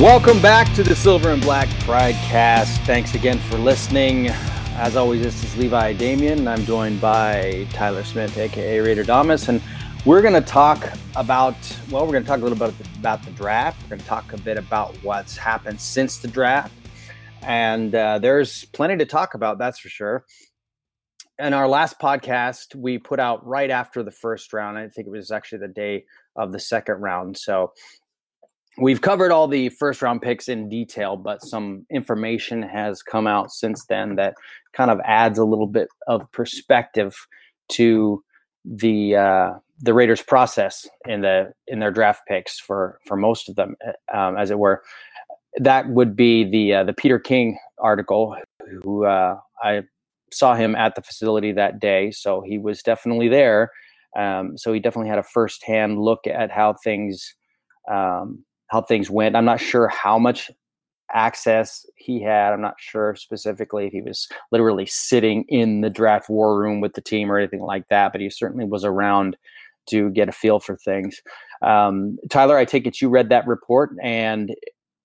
Welcome back to the Silver and Black Pride Cast. Thanks again for listening. As always, this is Levi Damien, and I'm joined by Tyler Smith, aka Raider Damas, and we're going to talk about well, we're going to talk a little bit about the draft. We're going to talk a bit about what's happened since the draft, and uh, there's plenty to talk about. That's for sure. In our last podcast, we put out right after the first round. I think it was actually the day of the second round. So we've covered all the first round picks in detail, but some information has come out since then that kind of adds a little bit of perspective to the uh, the Raiders' process in the in their draft picks for for most of them, uh, um, as it were. That would be the uh, the Peter King article, who uh, I saw him at the facility that day, so he was definitely there. Um, so he definitely had a firsthand look at how things um, how things went. I'm not sure how much access he had. I'm not sure specifically if he was literally sitting in the draft war room with the team or anything like that, but he certainly was around to get a feel for things. Um, Tyler, I take it you read that report, and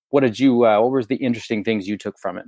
what did you? Uh, what was the interesting things you took from it?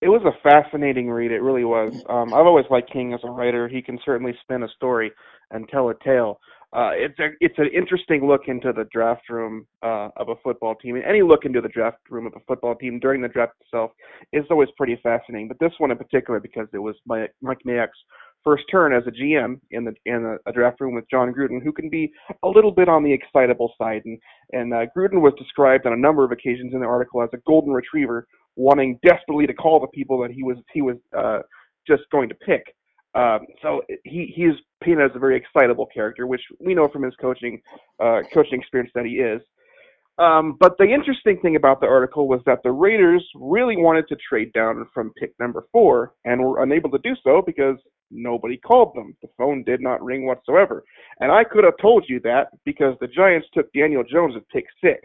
It was a fascinating read. It really was. Um, I've always liked King as a writer. He can certainly spin a story and tell a tale uh, it's a it's an interesting look into the draft room uh, of a football team. And any look into the draft room of a football team during the draft itself is always pretty fascinating. But this one in particular, because it was Mike, Mike Mayock's first turn as a GM in the in a, a, draft room with Jon Gruden, who can be a little bit on the excitable side. And and uh, Gruden was described on a number of occasions in the article as a golden retriever, wanting desperately to call the people that he was he was uh, just going to pick. Um, so he he is a very excitable character, which we know from his coaching uh, coaching experience that he is. Um, but the interesting thing about the article was that the Raiders really wanted to trade down from pick number four and were unable to do so because nobody called them. The phone did not ring whatsoever. And I could have told you that because the Giants took Daniel Jones at pick six.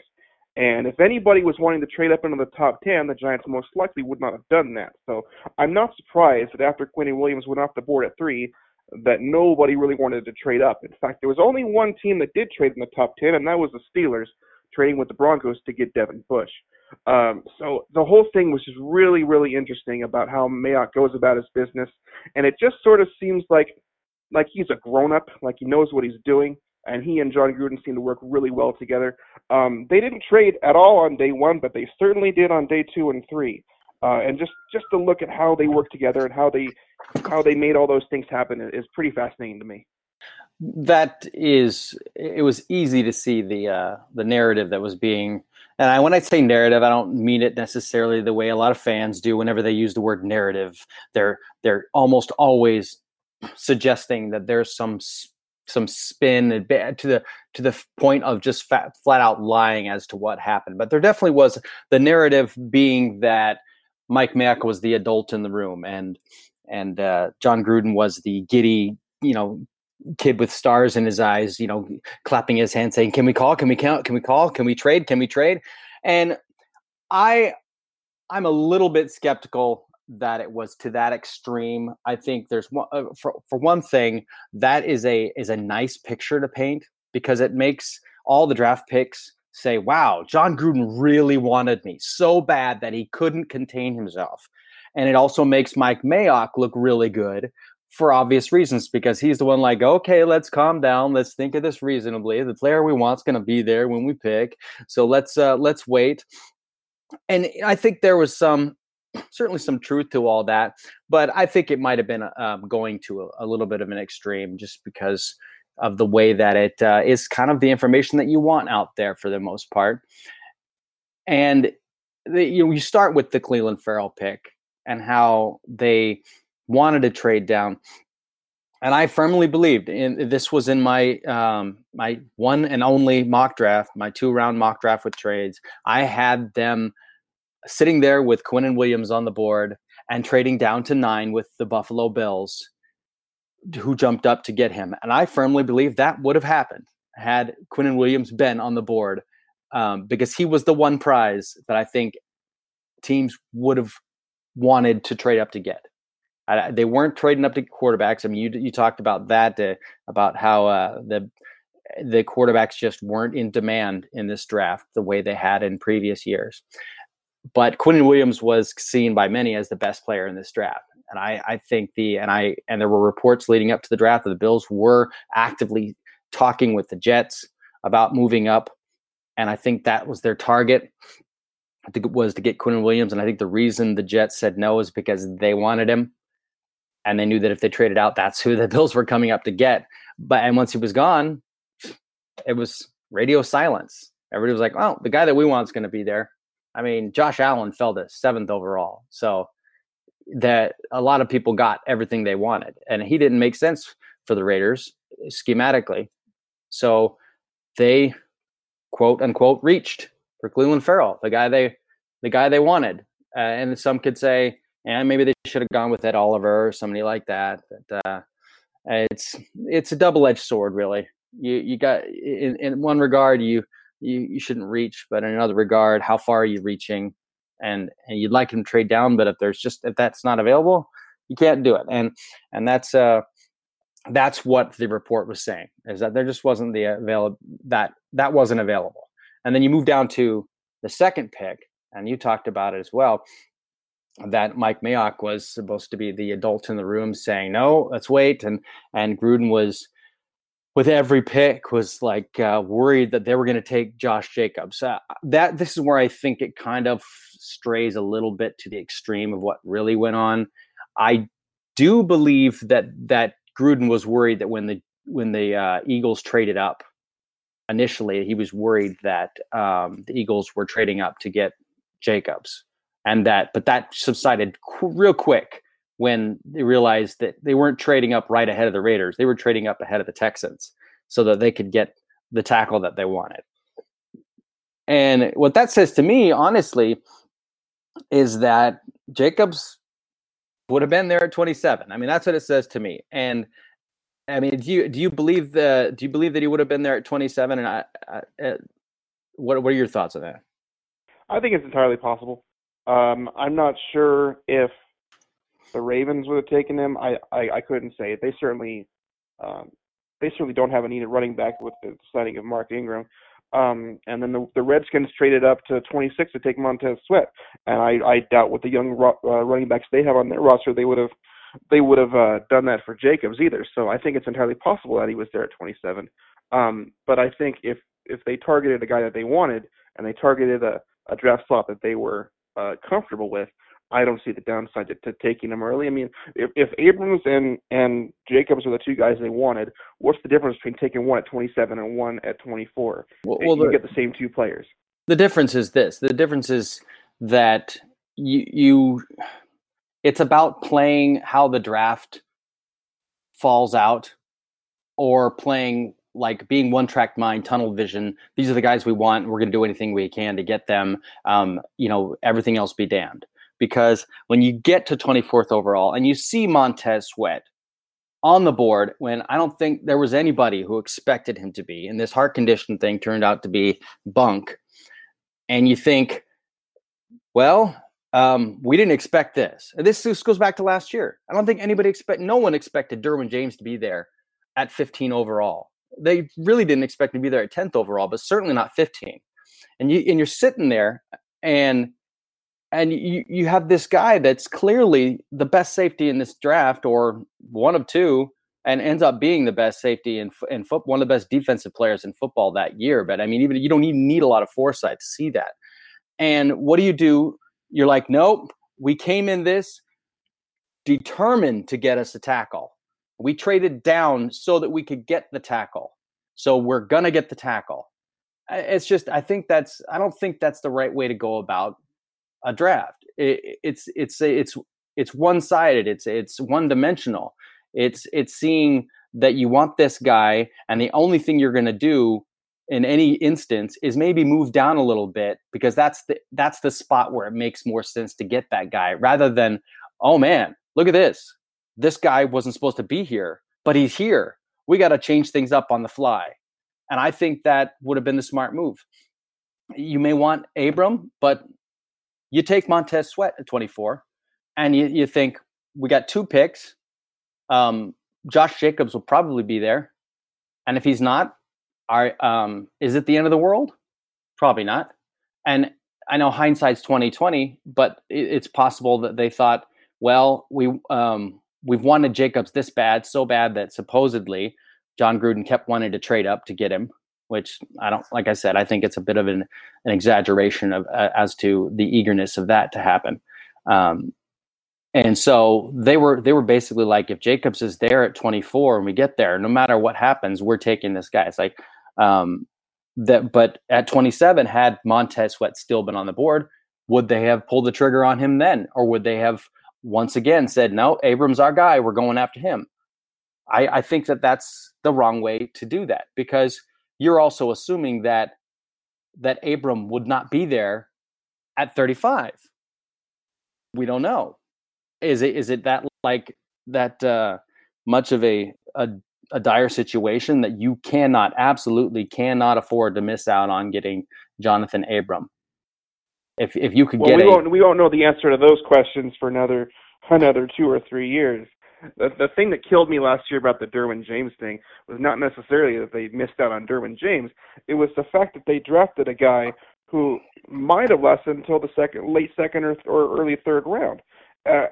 And if anybody was wanting to trade up into the top 10, the Giants most likely would not have done that. So I'm not surprised that after Quinnen Williams went off the board at three, that nobody really wanted to trade up. In fact, there was only one team that did trade in the top 10, and that was the Steelers, trading with the Broncos to get Devin Bush. Um, so the whole thing was just really, really interesting about how Mayock goes about his business, and it just sort of seems like like he's a grown up, like he knows what he's doing and he and Jon Gruden seem to work really well together. Um, they didn't trade at all on day one, but they certainly did on day two and three. Uh, and just just to look at how they work together and how they how they made all those things happen is pretty fascinating to me. That is, it was easy to see the uh, the narrative that was being. And I, when I say narrative, I don't mean it necessarily the way a lot of fans do. Whenever they use the word narrative, they're they're almost always suggesting that there's some some spin to the to the point of just fat, flat out lying as to what happened. But there definitely was the narrative being that Mike Mayock was the adult in the room, and and uh, Jon Gruden was the giddy, you know, kid with stars in his eyes, you know, clapping his hands, saying, "Can we call? Can we count? Can we call? Can we trade? Can we trade?" And I, I'm a little bit skeptical that it was to that extreme. I think there's one uh, for for one thing that is a is a nice picture to paint because it makes all the draft picks say, "Wow, Jon Gruden really wanted me so bad that he couldn't contain himself." And it also makes Mike Mayock look really good for obvious reasons because he's the one like, okay, let's calm down, let's think of this reasonably. The player we want's going to be there when we pick, so let's uh, let's wait. And I think there was some certainly some truth to all that, but I think it might have been um, going to a, a, little bit of an extreme just because of the way that it uh, is kind of the information that you want out there for the most part. And the, you know, you start with the Clelin Ferrell pick and how they wanted to trade down. And I firmly believed in this was in my um, my one and only mock draft, my two round mock draft with trades. I had them sitting there with Quinnen Williams on the board and trading down to nine with the Buffalo Bills, who jumped up to get him. And I firmly believe that would have happened had Quinnen Williams been on the board um, because he was the one prize that I think teams would have wanted to trade up to get. I, they weren't trading up to quarterbacks. I mean, you you talked about that uh, about how uh, the the quarterbacks just weren't in demand in this draft the way they had in previous years. But Quinnen Williams was seen by many as the best player in this draft. And I, I think the and I and there were reports leading up to the draft that the Bills were actively talking with the Jets about moving up. And I think that was their target to, was to get Quinnen Williams. And I think the reason the Jets said no is because they wanted him. And they knew that if they traded out, that's who the Bills were coming up to get. But and once he was gone, it was radio silence. Everybody was like, "Oh, the guy that we want is going to be there." I mean, Josh Allen fell to seventh overall, so that a lot of people got everything they wanted, and he didn't make sense for the Raiders schematically. So they quote unquote reached for Clelin Ferrell, the guy they the guy they wanted. Uh, and some could say, and maybe they should have gone with Ed Oliver or somebody like that. But uh, it's it's a double edged sword, really. You you got in, in one regard you, you you shouldn't reach, but in another regard, how far are you reaching? And and you'd like him to trade down, but if there's just if that's not available, you can't do it. And and that's uh that's what the report was saying is that there just wasn't the available that that wasn't available. And then you move down to the second pick, and you talked about it as well that Mike Mayock was supposed to be the adult in the room saying, no, let's wait. And, and Gruden was, with every pick, was like uh, worried that they were going to take Josh Jacobs. Uh, that this is where I think it kind of strays a little bit to the extreme of what really went on. I do believe that that Gruden was worried that when the when the uh, Eagles traded up initially, he was worried that um, the Eagles were trading up to get Jacobs and that but that subsided qu- real quick when they realized that they weren't trading up right ahead of the Raiders. They were trading up ahead of the Texans so that they could get the tackle that they wanted. And what that says to me, honestly, is that Jacobs would have been there at 27. I mean, that's what it says to me. And I mean, do you do you believe the do you believe that he would have been there at 27? And I, I, uh, what what are your thoughts on that? I think it's entirely possible. Um, I'm not sure if the Ravens would have taken him. I, I, I couldn't say. They certainly um, they certainly don't have a needed running back with the signing of Mark Ingram. Um, and then the, the Redskins traded up to 26 to take Montez Sweat, and I, I doubt with the young uh, running backs they have on their roster they would have they would have uh, done that for Jacobs either. So I think it's entirely possible that he was there at 27. Um, but I think if if they targeted a guy that they wanted and they targeted a, a draft slot that they were uh, comfortable with, I don't see the downside to, to taking him early. I mean, if, if Abrams and and Jacobs are the two guys they wanted, what's the difference between taking one at 27 and one at 24? Well, well you the, get the same two players. The difference is this: the difference is that you you it's about playing how the draft falls out, or playing like being one track mind, tunnel vision. These are the guys we want. We're going to do anything we can to get them. Um, you know, everything else be damned. Because when you get to 24th overall and you see Montez Sweat on the board, when I don't think there was anybody who expected him to be, and this heart condition thing turned out to be bunk, and you think, well, um, we didn't expect this. This, this goes back to last year. I don't think anybody expect, no one expected Derwin James to be there at 15 overall they really didn't expect to be there at 10th overall, but certainly not 15. And you and you're sitting there and and you you have this guy that's clearly the best safety in this draft or one of two and ends up being the best safety in in foot one of the best defensive players in football that year, but I mean even you don't even need a lot of foresight to see that. And what do you do? You're like, "Nope, we came in this determined to get us a tackle we traded down so that we could get the tackle. So we're going to get the tackle. It's just, I think that's, I don't think that's the right way to go about a draft. It, it's, it's, it's, it's one sided. It's, it's one dimensional. It's, it's seeing that you want this guy and the only thing you're going to do in any instance is maybe move down a little bit because that's the that's the spot where it makes more sense to get that guy rather than oh man look at this this guy wasn't supposed to be here, but he's here. We got to change things up on the fly. And I think that would have been the smart move. You may want Abram, but you take Montez Sweat at 24, and you, you think we got two picks. Um, Josh Jacobs will probably be there. And if he's not, are um, is it the end of the world? Probably not. And I know hindsight's twenty twenty, but it, it's possible that they thought, well, we um, we've wanted Jacobs this bad, so bad that supposedly Jon Gruden kept wanting to trade up to get him. Which I don't like. I said, I think it's a bit of an, an exaggeration of uh, as to the eagerness of that to happen. Um, and so they were they were basically like, if Jacobs is there at 24 and we get there, no matter what happens, we're taking this guy. It's like um, that. But at 27, had Montez Sweat still been on the board, would they have pulled the trigger on him then, or would they have once again said, no, Abrams our guy, we're going after him? I, I think that that's the wrong way to do that because you're also assuming that that Abram would not be there at 35. We don't know is it is it that like that uh, much of a, a a dire situation that you cannot absolutely cannot afford to miss out on getting Jonathan Abram? If if you could well, get we a, won't we won't know the answer to those questions for another another two or three years. The the thing that killed me last year about the Derwin James thing was not necessarily that they missed out on Derwin James. It was the fact that they drafted a guy who might have lasted until the second late second or, or early third round uh,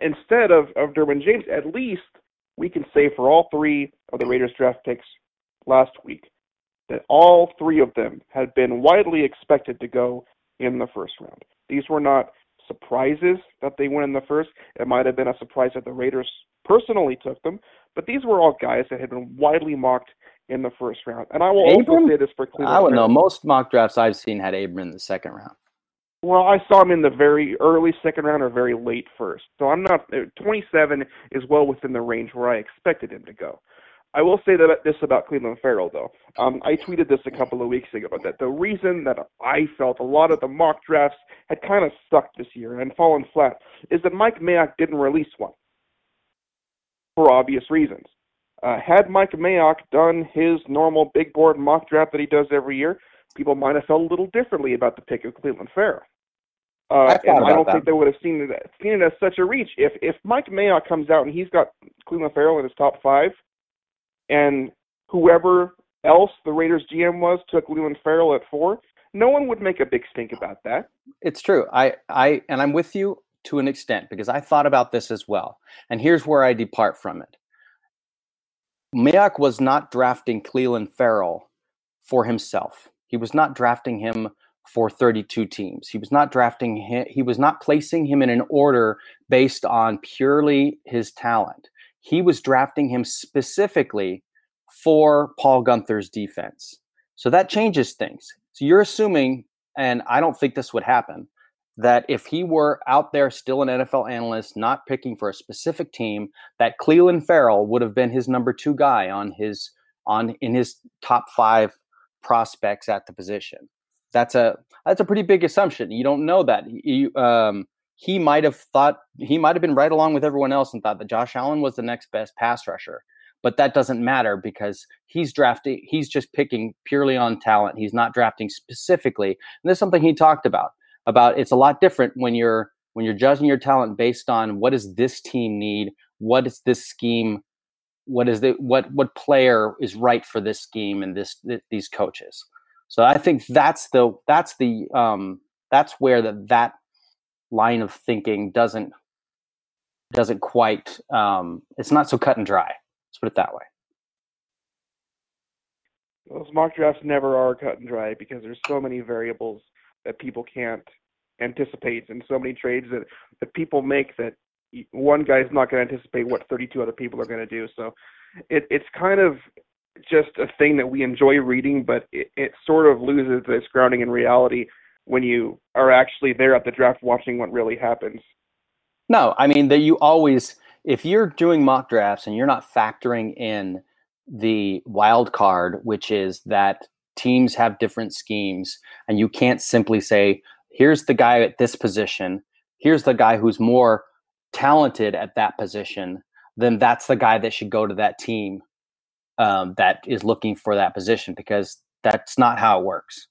instead of, of Derwin James, at least we can say for all three of the Raiders draft picks last week that all three of them had been widely expected to go in the first round. These were not surprises that they went in the first. It might have been a surprise that the Raiders personally took them, but these were all guys that had been widely mocked in the first round. And I will Abram? also say this for Clelin. I would know. Most mock drafts I've seen had Abram in the second round. Well, I saw him in the very early second round or very late first. So I'm not uh, 27 is well within the range where I expected him to go. I will say that this about Clelin Ferrell though. Um, I tweeted this a couple of weeks ago that the reason that I felt a lot of the mock drafts had kind of sucked this year and fallen flat is that Mike Mayock didn't release one for obvious reasons. Uh, had Mike Mayock done his normal big board mock draft that he does every year, people might have felt a little differently about the pick of Clelin Ferrell. Uh, I and I don't that. think they would have seen it seen it as such a reach. If if Mike Mayock comes out and he's got Clelin Ferrell in his top five, and whoever else the Raiders GM was took Clelin Ferrell at four, no one would make a big stink about that. It's true. I I and I'm with you to an extent because I thought about this as well. And here's where I depart from it. Mayock was not drafting Clelin Ferrell for himself. He was not drafting him for 32 teams. He was not drafting him, he was not placing him in an order based on purely his talent. He was drafting him specifically for Paul Guenther's defense. So that changes things. So you're assuming, and I don't think this would happen, that if he were out there still an NFL analyst, not picking for a specific team, that Clelin Ferrell would have been his number two guy on his on in his top five prospects at the position that's a that's a pretty big assumption. You don't know that. You, um, he might have thought he might have been right along with everyone else and thought that Josh Allen was the next best pass rusher. But that doesn't matter because he's drafting. He's just picking purely on talent. He's not drafting specifically. And this is something he talked about. About it's a lot different when you're when you're judging your talent based on what does this team need, what is this scheme, what is the what what player is right for this scheme and this th- these coaches. So I think that's the that's the um, that's where the, that line of thinking doesn't doesn't quite um, it's not so cut and dry. Let's put it that way. Those mock drafts never are cut and dry because there's so many variables that people can't anticipate and so many trades that, that people make that one guy's not going to anticipate what 32 other people are going to do. So it, it's kind of just a thing that we enjoy reading, but it, it sort of loses its grounding in reality when you are actually there at the draft watching what really happens. No, I mean that you always if you're doing mock drafts and you're not factoring in the wild card, which is that teams have different schemes and you can't simply say, here's the guy at this position, here's the guy who's more talented at that position, then that's the guy that should go to that team um, that is looking for that position because that's not how it works.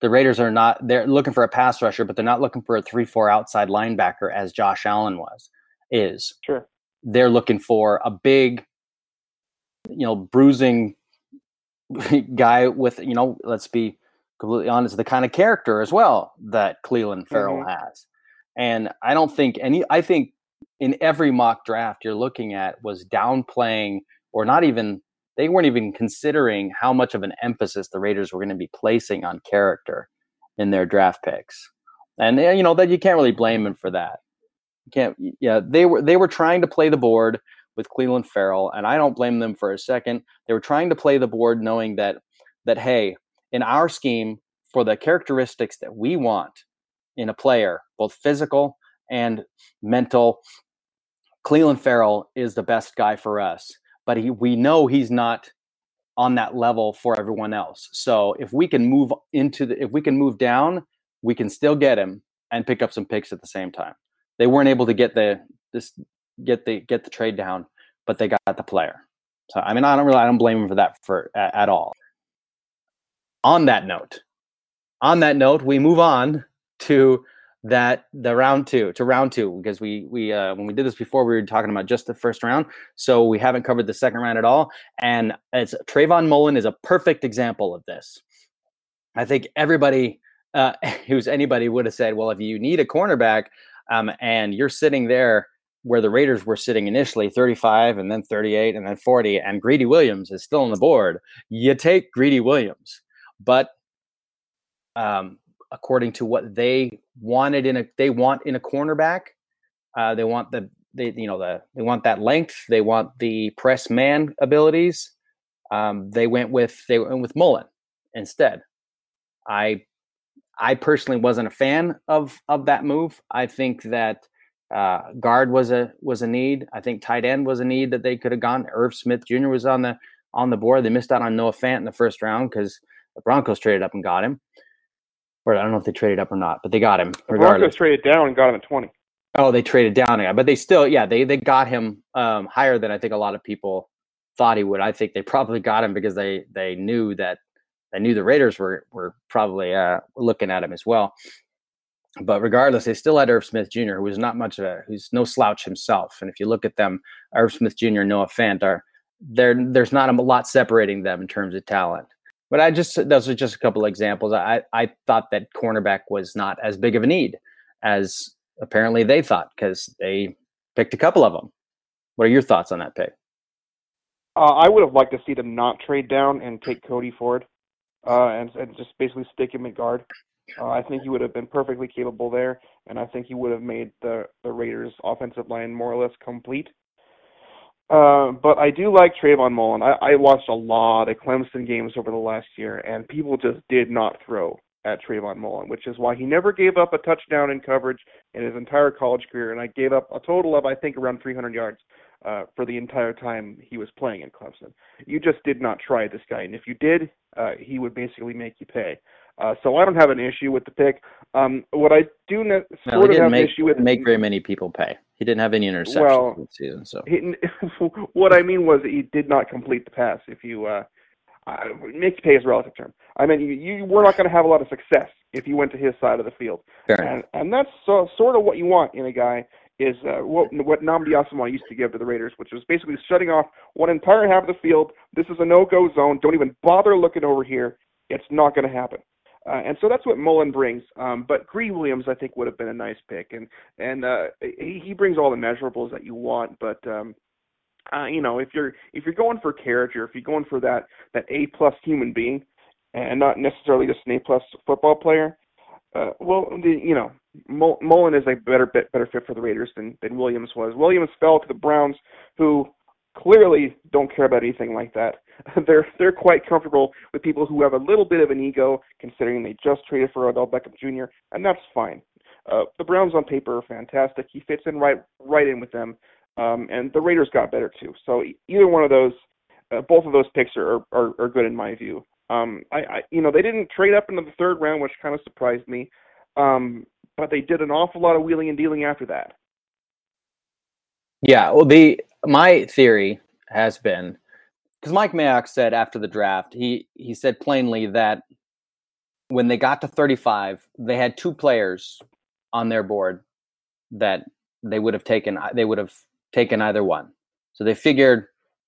The Raiders are not, they're looking for a pass rusher, but they're not looking for a 3 4 outside linebacker as Josh Allen was, is. Sure. They're looking for a big, you know, bruising guy with you know, let's be completely honest, the kind of character as well that Clelin Ferrell mm-hmm. has. And I don't think any. I think in every mock draft you're looking at was downplaying or not even they weren't even considering how much of an emphasis the Raiders were going to be placing on character in their draft picks. And you know that you can't really blame them for that. You can't yeah, they were they were trying to play the board with Clelin Ferrell and I don't blame them for a second. They were trying to play the board knowing that that hey, in our scheme for the characteristics that we want in a player, both physical and mental, Clelin Ferrell is the best guy for us but he, we know he's not on that level for everyone else. So if we can move into the, if we can move down, we can still get him and pick up some picks at the same time. They weren't able to get the this get the get the trade down, but they got the player. So I mean, I don't really I don't blame him for that for at, at all. On that note, on that note, we move on to that the round two to round two because we we uh, when we did this before we were talking about just the first round so we haven't covered the second round at all and it's Trayvon Mullen is a perfect example of this. I think everybody uh, who's anybody would have said, well, if you need a cornerback um, and you're sitting there where the Raiders were sitting initially, 35 and then 38 and then 40, and Greedy Williams is still on the board, you take Greedy Williams. But um, according to what they wanted in a they want in a cornerback. Uh, they want the they you know the they want that length. They want the press man abilities. Um, they went with they went with Mullen instead. I I personally wasn't a fan of of that move. I think that uh, guard was a was a need. I think tight end was a need that they could have gone. Irv Smith Jr. was on the on the board. They missed out on Noah Fant in the first round because the Broncos traded up and got him or I don't know if they traded up or not, but they got him. The Broncos traded down and got him at twenty. Oh, they traded down, but they still, yeah, they they got him um, higher than I think a lot of people thought he would. I think they probably got him because they they knew that they knew the Raiders were were probably uh, looking at him as well. But regardless, they still had Irv Smith Jr., who was not much of a, who's no slouch himself. And if you look at them, Irv Smith Jr. and Noah Fant are there. There's not a lot separating them in terms of talent. But I just those are just a couple examples. I I thought that cornerback was not as big of a need as apparently they thought because they picked a couple of them. What are your thoughts on that pick? Uh, I would have liked to see them not trade down and take Cody Ford, uh, and, and just basically stick him at guard. Uh, I think he would have been perfectly capable there, and I think he would have made the the Raiders' offensive line more or less complete. Uh, but I do like Trayvon Mullen. I, I watched a lot of Clemson games over the last year, and people just did not throw at Trayvon Mullen, which is why he never gave up a touchdown in coverage in his entire college career. And I gave up a total of, I think, around 300 yards uh, for the entire time he was playing in Clemson. You just did not try this guy, and if you did, uh, he would basically make you pay. Uh, so I don't have an issue with the pick. Um, what I do ne- sort no, of have make, an issue with make very many people pay. He didn't have any interceptions well, this season. So he, what I mean was that he did not complete the pass. If you uh, uh, make pay is a relative term. I mean, you, you were not going to have a lot of success if you went to his side of the field, and and that's so, sort of what you want in a guy is uh, what what Nnamdi Asomugha used to give to the Raiders, which was basically shutting off one entire half of the field. This is a no-go zone. Don't even bother looking over here. It's not going to happen. Uh, and so that's what Mullen brings. Um, but Greedy Williams, I think, would have been a nice pick, and and uh, he, he brings all the measurables that you want. But um, uh, you know, if you're if you're going for character, if you're going for that that A plus human being, and not necessarily just an A plus football player, uh, well, the, you know, Mullen is a better bit better fit for the Raiders than than Williams was. Williams fell to the Browns, who clearly don't care about anything like that. they're they're quite comfortable with people who have a little bit of an ego, considering they just traded for Odell Beckham Jr. and that's fine. Uh, the Browns on paper are fantastic. He fits in right right in with them, um, and the Raiders got better too. So either one of those, uh, both of those picks are, are are good in my view. Um, I, I you know they didn't trade up into the third round, which kind of surprised me, um, but they did an awful lot of wheeling and dealing after that. Yeah, well, the my theory has been because Mike Mayock said after the draft, he he said plainly that when they got to 35, they had two players on their board that they would have taken uh, they would have taken either one. So they figured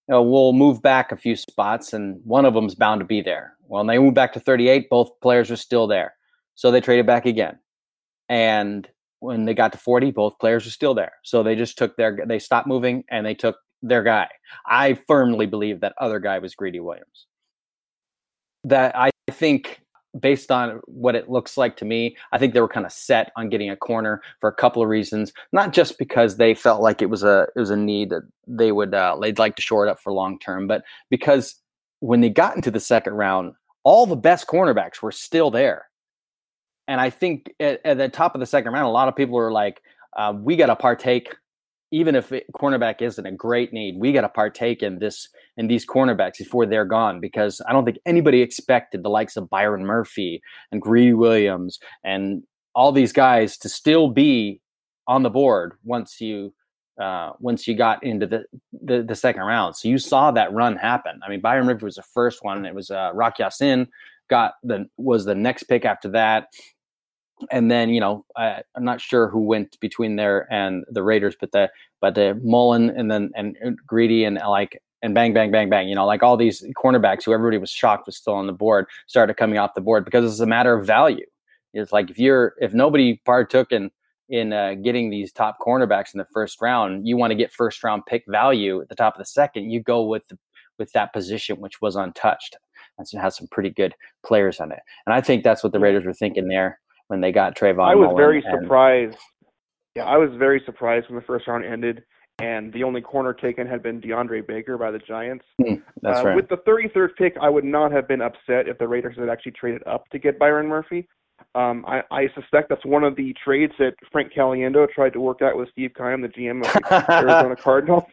you know, we'll move back a few spots, and one of them's bound to be there. Well, they moved back to 38. Both players are still there, so they traded back again. And when they got to 40, both players were still there. So they just took their they stopped moving and they took their guy. I firmly believe that other guy was Greedy Williams. That I think based on what it looks like to me, I think they were kind of set on getting a corner for a couple of reasons. Not just because they felt like it was a it was a need that they would uh, they'd like to shore it up for long term, but because when they got into the second round, all the best cornerbacks were still there. And I think at, at the top of the second round, a lot of people are like, uh, "We got to partake even if it, cornerback isn't a great need, we got to partake in this in these cornerbacks before they're gone because I don't think anybody expected the likes of Byron Murphy and Greedy Williams and all these guys to still be on the board once you uh, once you got into the, the, the second round. So you saw that run happen. I mean, Byron Murphy was the first one. It was uh, Rock got the was the next pick after that and then you know I, am not sure who went between there and the Raiders, but the but the Mullen and then and Greedy and like and bang bang bang bang, you know, like all these cornerbacks who everybody was shocked was still on the board started coming off the board because it's a matter of value. It's like if you're if nobody partook in in uh, getting these top cornerbacks in the first round, you want to get first round pick value at the top of the second. You go with the, with that position which was untouched and has some pretty good players on it. And I think that's what the Raiders were thinking there when they got Trayvon. I was Mullen very and, surprised. Yeah, I was very surprised when the first round ended, and the only corner taken had been DeAndre Baker by the Giants. Mm, that's uh, right. With the 33rd pick, I would not have been upset if the Raiders had actually traded up to get Byron Murphy. Um, I, I suspect that's one of the trades that Frank Caliendo tried to work out with Steve Keim, the GM of the Arizona Cardinals.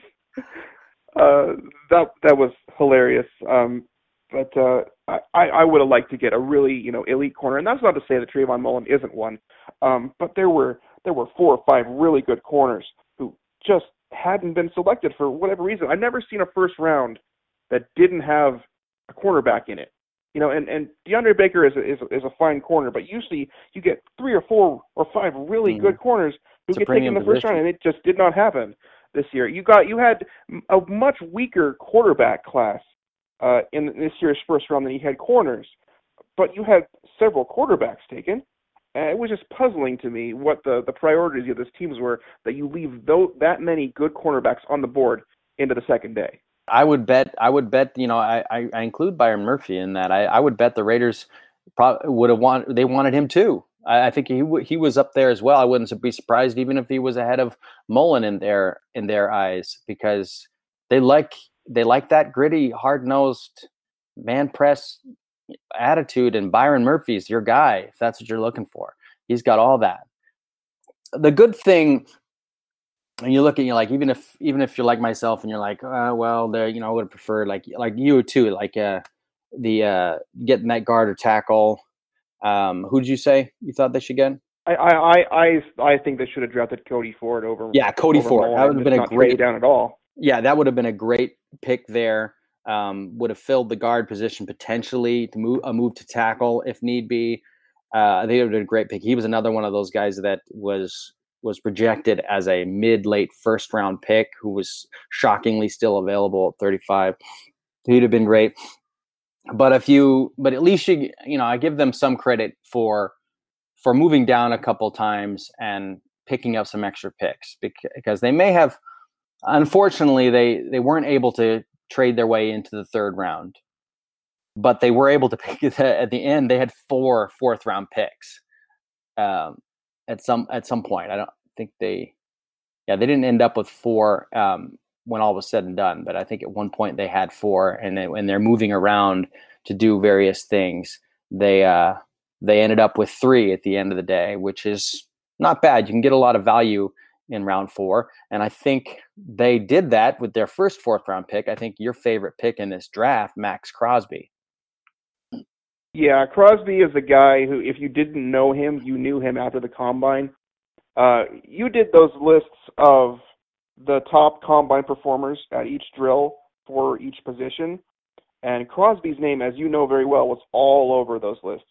Uh, that that was hilarious. Um, but uh, I, I would have liked to get a really you know elite corner, and that's not to say that Trayvon Mullen isn't one, um, but there were there were four or five really good corners who just hadn't been selected for whatever reason. I've never seen a first round that didn't have a cornerback in it. You know, and and DeAndre Baker is a, is a, is a fine corner, but usually you get three or four or five really mm-hmm. good corners who it's get taken in the first round, and it just did not happen this year. You got you had a much weaker quarterback class uh, in this year's first round than he had corners, but you had several quarterbacks taken. And it was just puzzling to me what the, the priorities of this teams were that you leave though, that many good cornerbacks on the board into the second day. I would bet. I would bet. You know, I, I, I include Byron Murphy in that. I, I would bet the Raiders probably would have want. They wanted him too. I, I think he w- he was up there as well. I wouldn't be surprised even if he was ahead of Mullen in their in their eyes because they like they like that gritty, hard nosed man press attitude. And Byron Murphy's your guy if that's what you're looking for. He's got all that. The good thing, and you look at you like even if even if you're like myself and you're like, uh, well, there you know I would prefer like like you too, like uh, the uh, getting that guard or tackle. Um, who did you say you thought they should get? I I I I think they should have drafted Cody Ford over. Yeah, Cody over Ford. That would have been a great down at all. Yeah, that would have been a great pick there. Um, would have filled the guard position potentially to move a move to tackle if need be. Uh, I think it would have been a great pick. He was another one of those guys that was was projected as a mid late first round pick who was shockingly still available at 35. He'd have been great. But if you, but at least you, you know, I give them some credit for for moving down a couple times and picking up some extra picks because they may have Unfortunately, they they weren't able to trade their way into the third round, but they were able to pick at the end. They had four fourth round picks um, at some at some point. I don't think they, yeah, they didn't end up with four um, when all was said and done. But I think at one point they had four, and they, when they're moving around to do various things, they uh, they ended up with three at the end of the day, which is not bad. You can get a lot of value in round four. And I think they did that with their first fourth round pick. I think your favorite pick in this draft, Maxx Crosby. Yeah, Crosby is a guy who, if you didn't know him, you knew him after the combine. Uh, you did those lists of the top combine performers at each drill for each position. And Crosby's name, as you know very well, was all over those lists.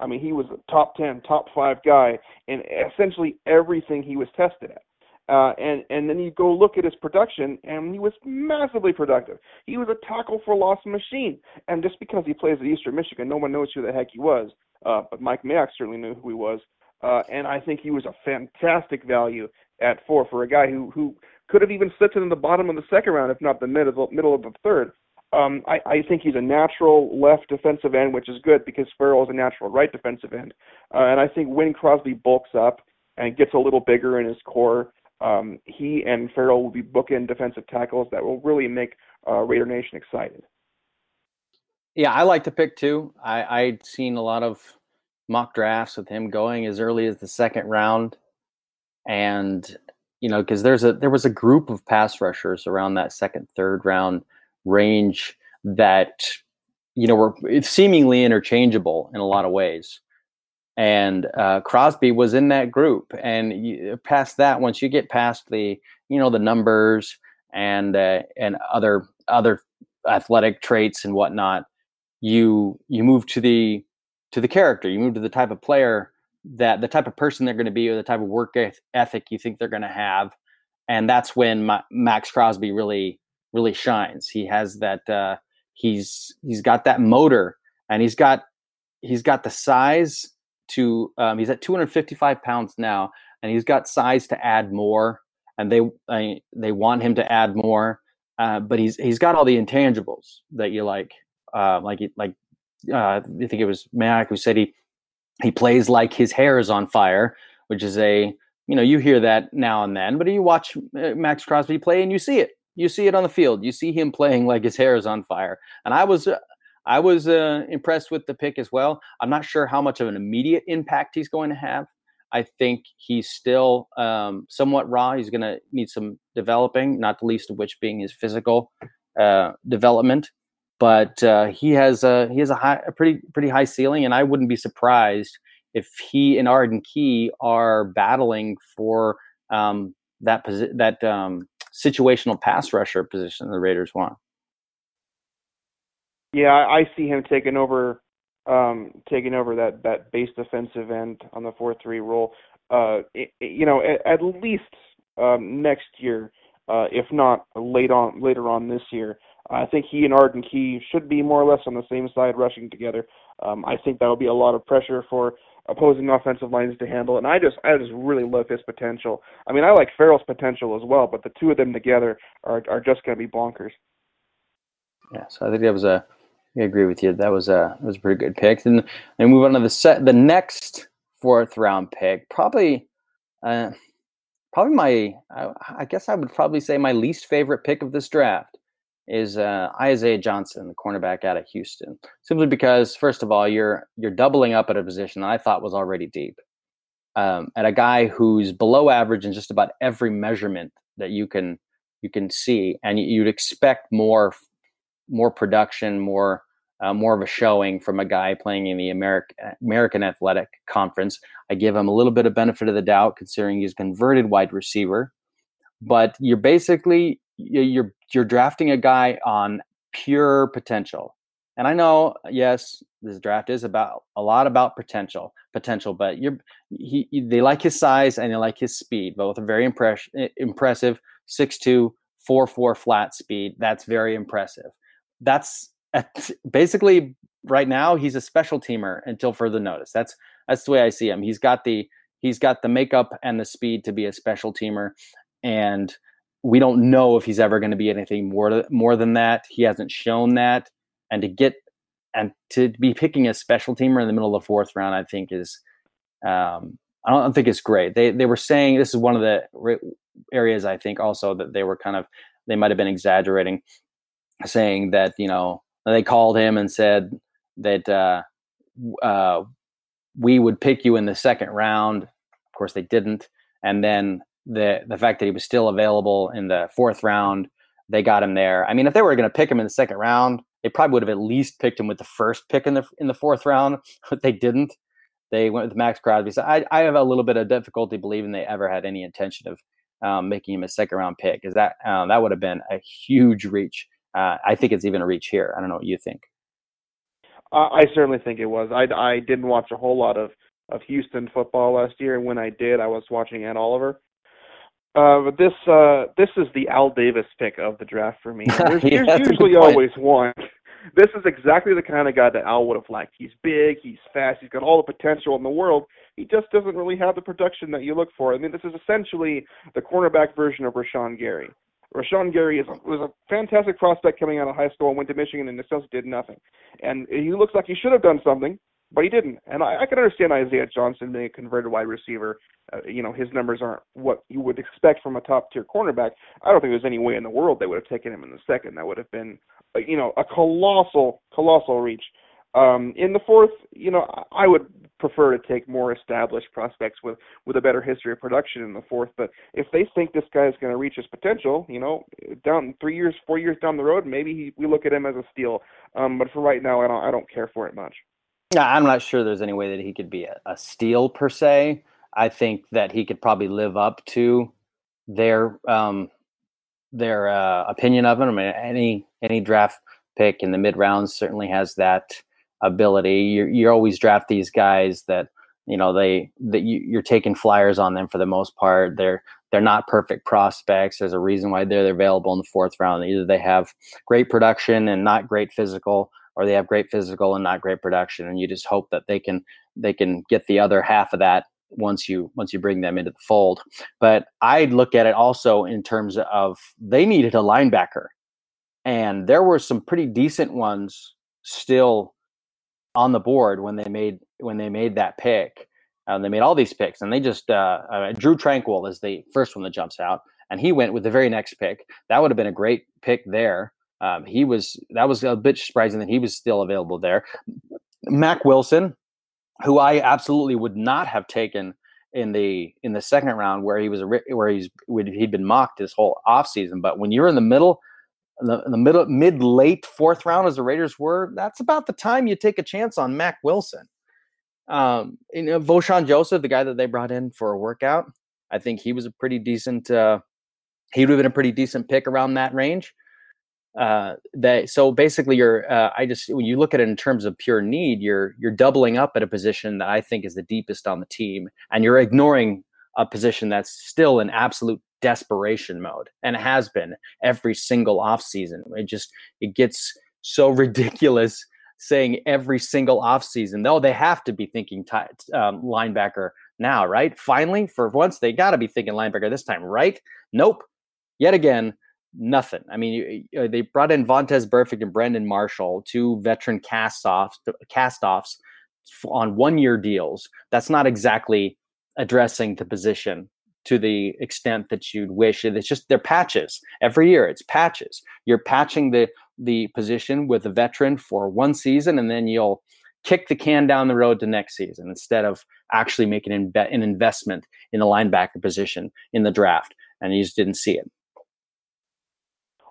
I mean, he was a top 10, top 5 guy in essentially everything he was tested at. Uh, and and then you go look at his production, and he was massively productive. He was a tackle for loss machine. And just because he plays at Eastern Michigan, no one knows who the heck he was. Uh, but Mike Mayock certainly knew who he was. Uh, and I think he was a fantastic value at four for a guy who who could have even slipped in the bottom of the second round, if not the middle middle of the third. Um, I, I think he's a natural left defensive end, which is good because Ferrell is a natural right defensive end. Uh, and I think when Crosby bulks up and gets a little bigger in his core, um, he and Ferrell will be bookend defensive tackles that will really make uh, Raider Nation excited. Yeah, I like the pick too. I, I'd seen a lot of mock drafts with him going as early as the second round, and you know because there's a there was a group of pass rushers around that second third round range that you know were seemingly interchangeable in a lot of ways and uh, Crosby was in that group. And you, past that, once you get past the you know the numbers and uh, and other other athletic traits and whatnot, you you move to the to the character. You move to the type of player that the type of person they're going to be, or the type of work ethic you think they're going to have, and that's when Ma- Maxx Crosby really really shines. He has that. Uh, he's he's got that motor, and he's got he's got the size to um, he's at 255 pounds now, and he's got size to add more, and they uh, they want him to add more, uh, but he's he's got all the intangibles that you like, uh, like like uh, I think it was Mayock who said he he plays like his hair is on fire, which is a you know you hear that now and then, but you watch Maxx Crosby play and you see it. You see it on the field. You see him playing like his hair is on fire. And I was uh, I was uh, impressed with the pick as well. I'm not sure how much of an immediate impact he's going to have. I think he's still um, somewhat raw. He's going to need some developing, not the least of which being his physical uh, development. But uh, he has a he has a, high, a pretty pretty high ceiling, and I wouldn't be surprised if he and Arden Key are battling for um, that posi- that um, situational pass rusher position the Raiders want. Yeah, I see him taking over um taking over that that base defensive end on the 4-3 role. Uh it, you know, at, at least um next year, uh if not late on later on this year. I think he and Arden Key should be more or less on the same side rushing together. Um I think that will be a lot of pressure for opposing offensive lines to handle. And I just I just really love his potential. I mean, I like Ferrell's potential as well, but the two of them together are are just going to be bonkers. Yeah, so I think that was a I agree with you. That was a that was a pretty good pick. And then move on to the set the next fourth round pick. Probably uh, probably my I, I, guess I would probably say my least favorite pick of this draft is uh, Isaiah Johnson, the cornerback out of Houston. Simply because first of all, you're you're doubling up at a position I thought was already deep. Um, at a guy who's below average in just about every measurement that you can you can see, and you'd expect more more production, more uh, more of a showing from a guy playing in the American American Athletic Conference. I give him a little bit of benefit of the doubt, considering he's converted wide receiver. But you're basically you're you're drafting a guy on pure potential. And I know, yes, this draft is about a lot about potential, potential. But you're he, they like his size and they like his speed. Both are very impress, impressive. Six two, four four flat speed. That's very impressive that's basically right now he's a special teamer until further notice. That's that's the way I see him. He's got the he's got the makeup and the speed to be a special teamer, and we don't know if he's ever going to be anything more more than that. He hasn't shown that, and to get and to be picking a special teamer in the middle of the fourth round, I think is um, I don't think it's great. They they were saying this is one of the areas I think also that they were kind of they might have been exaggerating saying that you know they called him and said that uh, uh, we would pick you in the second round. Of course, they didn't. And then the the fact that he was still available in the fourth round, they got him there. I mean, if they were going to pick him in the second round, they probably would have at least picked him with the first pick in the in the fourth round, but they didn't. They went with Maxx Crosby. So I, I have a little bit of difficulty believing they ever had any intention of um, making him a second round pick, because that um, that would have been a huge reach uh, I think it's even a reach here. I don't know what you think. Uh, I certainly think it was. I, I didn't watch a whole lot of, of Houston football last year, and when I did, I was watching Ed Oliver. Uh, but this uh, this is the Al Davis pick of the draft for me. There's, Yeah, there's that's a good usually always one. This is exactly the kind of guy that Al would have liked. He's big, he's fast, he's got all the potential in the world. He just doesn't really have the production that you look for. I mean, this is essentially the cornerback version of Rashan Gary. Rashan Gary is a, was a fantastic prospect coming out of high school and went to Michigan and essentially did nothing. And he looks like he should have done something, but he didn't. And I, I can understand Isaiah Johnson being a converted wide receiver. Uh, you know, his numbers aren't what you would expect from a top tier cornerback. I don't think there's any way in the world they would have taken him in the second. That would have been, uh, you know, a colossal, colossal reach. Um, in the fourth, you know, I I would prefer to take more established prospects with with a better history of production in the fourth. But if they think this guy is going to reach his potential, you know, down three years, four years down the road, maybe he, we look at him as a steal. Um, but for right now, I don't I don't care for it much. Yeah, I'm not sure there's any way that he could be a, a steal per se. I think that he could probably live up to their um, their uh, opinion of him. I mean, any any draft pick in the mid rounds certainly has that ability. You you always draft these guys that you know they that you, you're taking flyers on them for the most part. They're they're not perfect prospects. There's a reason why they're available in the fourth round. Either they have great production and not great physical, or they have great physical and not great production. And you just hope that they can they can get the other half of that once you once you bring them into the fold. But I'd look at it also in terms of they needed a linebacker, and there were some pretty decent ones still on the board when they made when they made that pick. Uh, they made all these picks, and they just uh, uh, Drue Tranquill is the first one that jumps out, and he went with the very next pick. That would have been a great pick there. Um, he was that was a bit surprising that he was still available there. Mack Wilson, who I absolutely would not have taken in the in the second round, where he was where he's he'd been mocked his whole offseason. But when you're in the middle, in the, in the middle mid late fourth round, as the Raiders were, that's about the time you take a chance on Mack Wilson. Um, you know, Vosean Joseph, the guy that they brought in for a workout, I think he was a pretty decent. Uh, he would have been a pretty decent pick around that range. Uh, that so basically, you're. Uh, I just when you look at it in terms of pure need, you're you're doubling up at a position that I think is the deepest on the team, and you're ignoring a position that's still in absolute desperation mode, and it has been every single offseason. It just it gets so ridiculous saying every single offseason, though they have to be thinking ti um, linebacker now, right? Finally, for once, they got to be thinking linebacker this time, right? Nope. Yet again, nothing. I mean, you, you- they brought in Vontaze Burfict and Brandon Marshall, two veteran cast-offs, cast-offs on one-year deals. That's not exactly addressing the position to the extent that you'd wish. It's just they're patches every year. It's patches. You're patching the the position with a veteran for one season, and then you'll kick the can down the road to next season instead of actually making an, inve- an investment in the linebacker position in the draft. And you just didn't see it.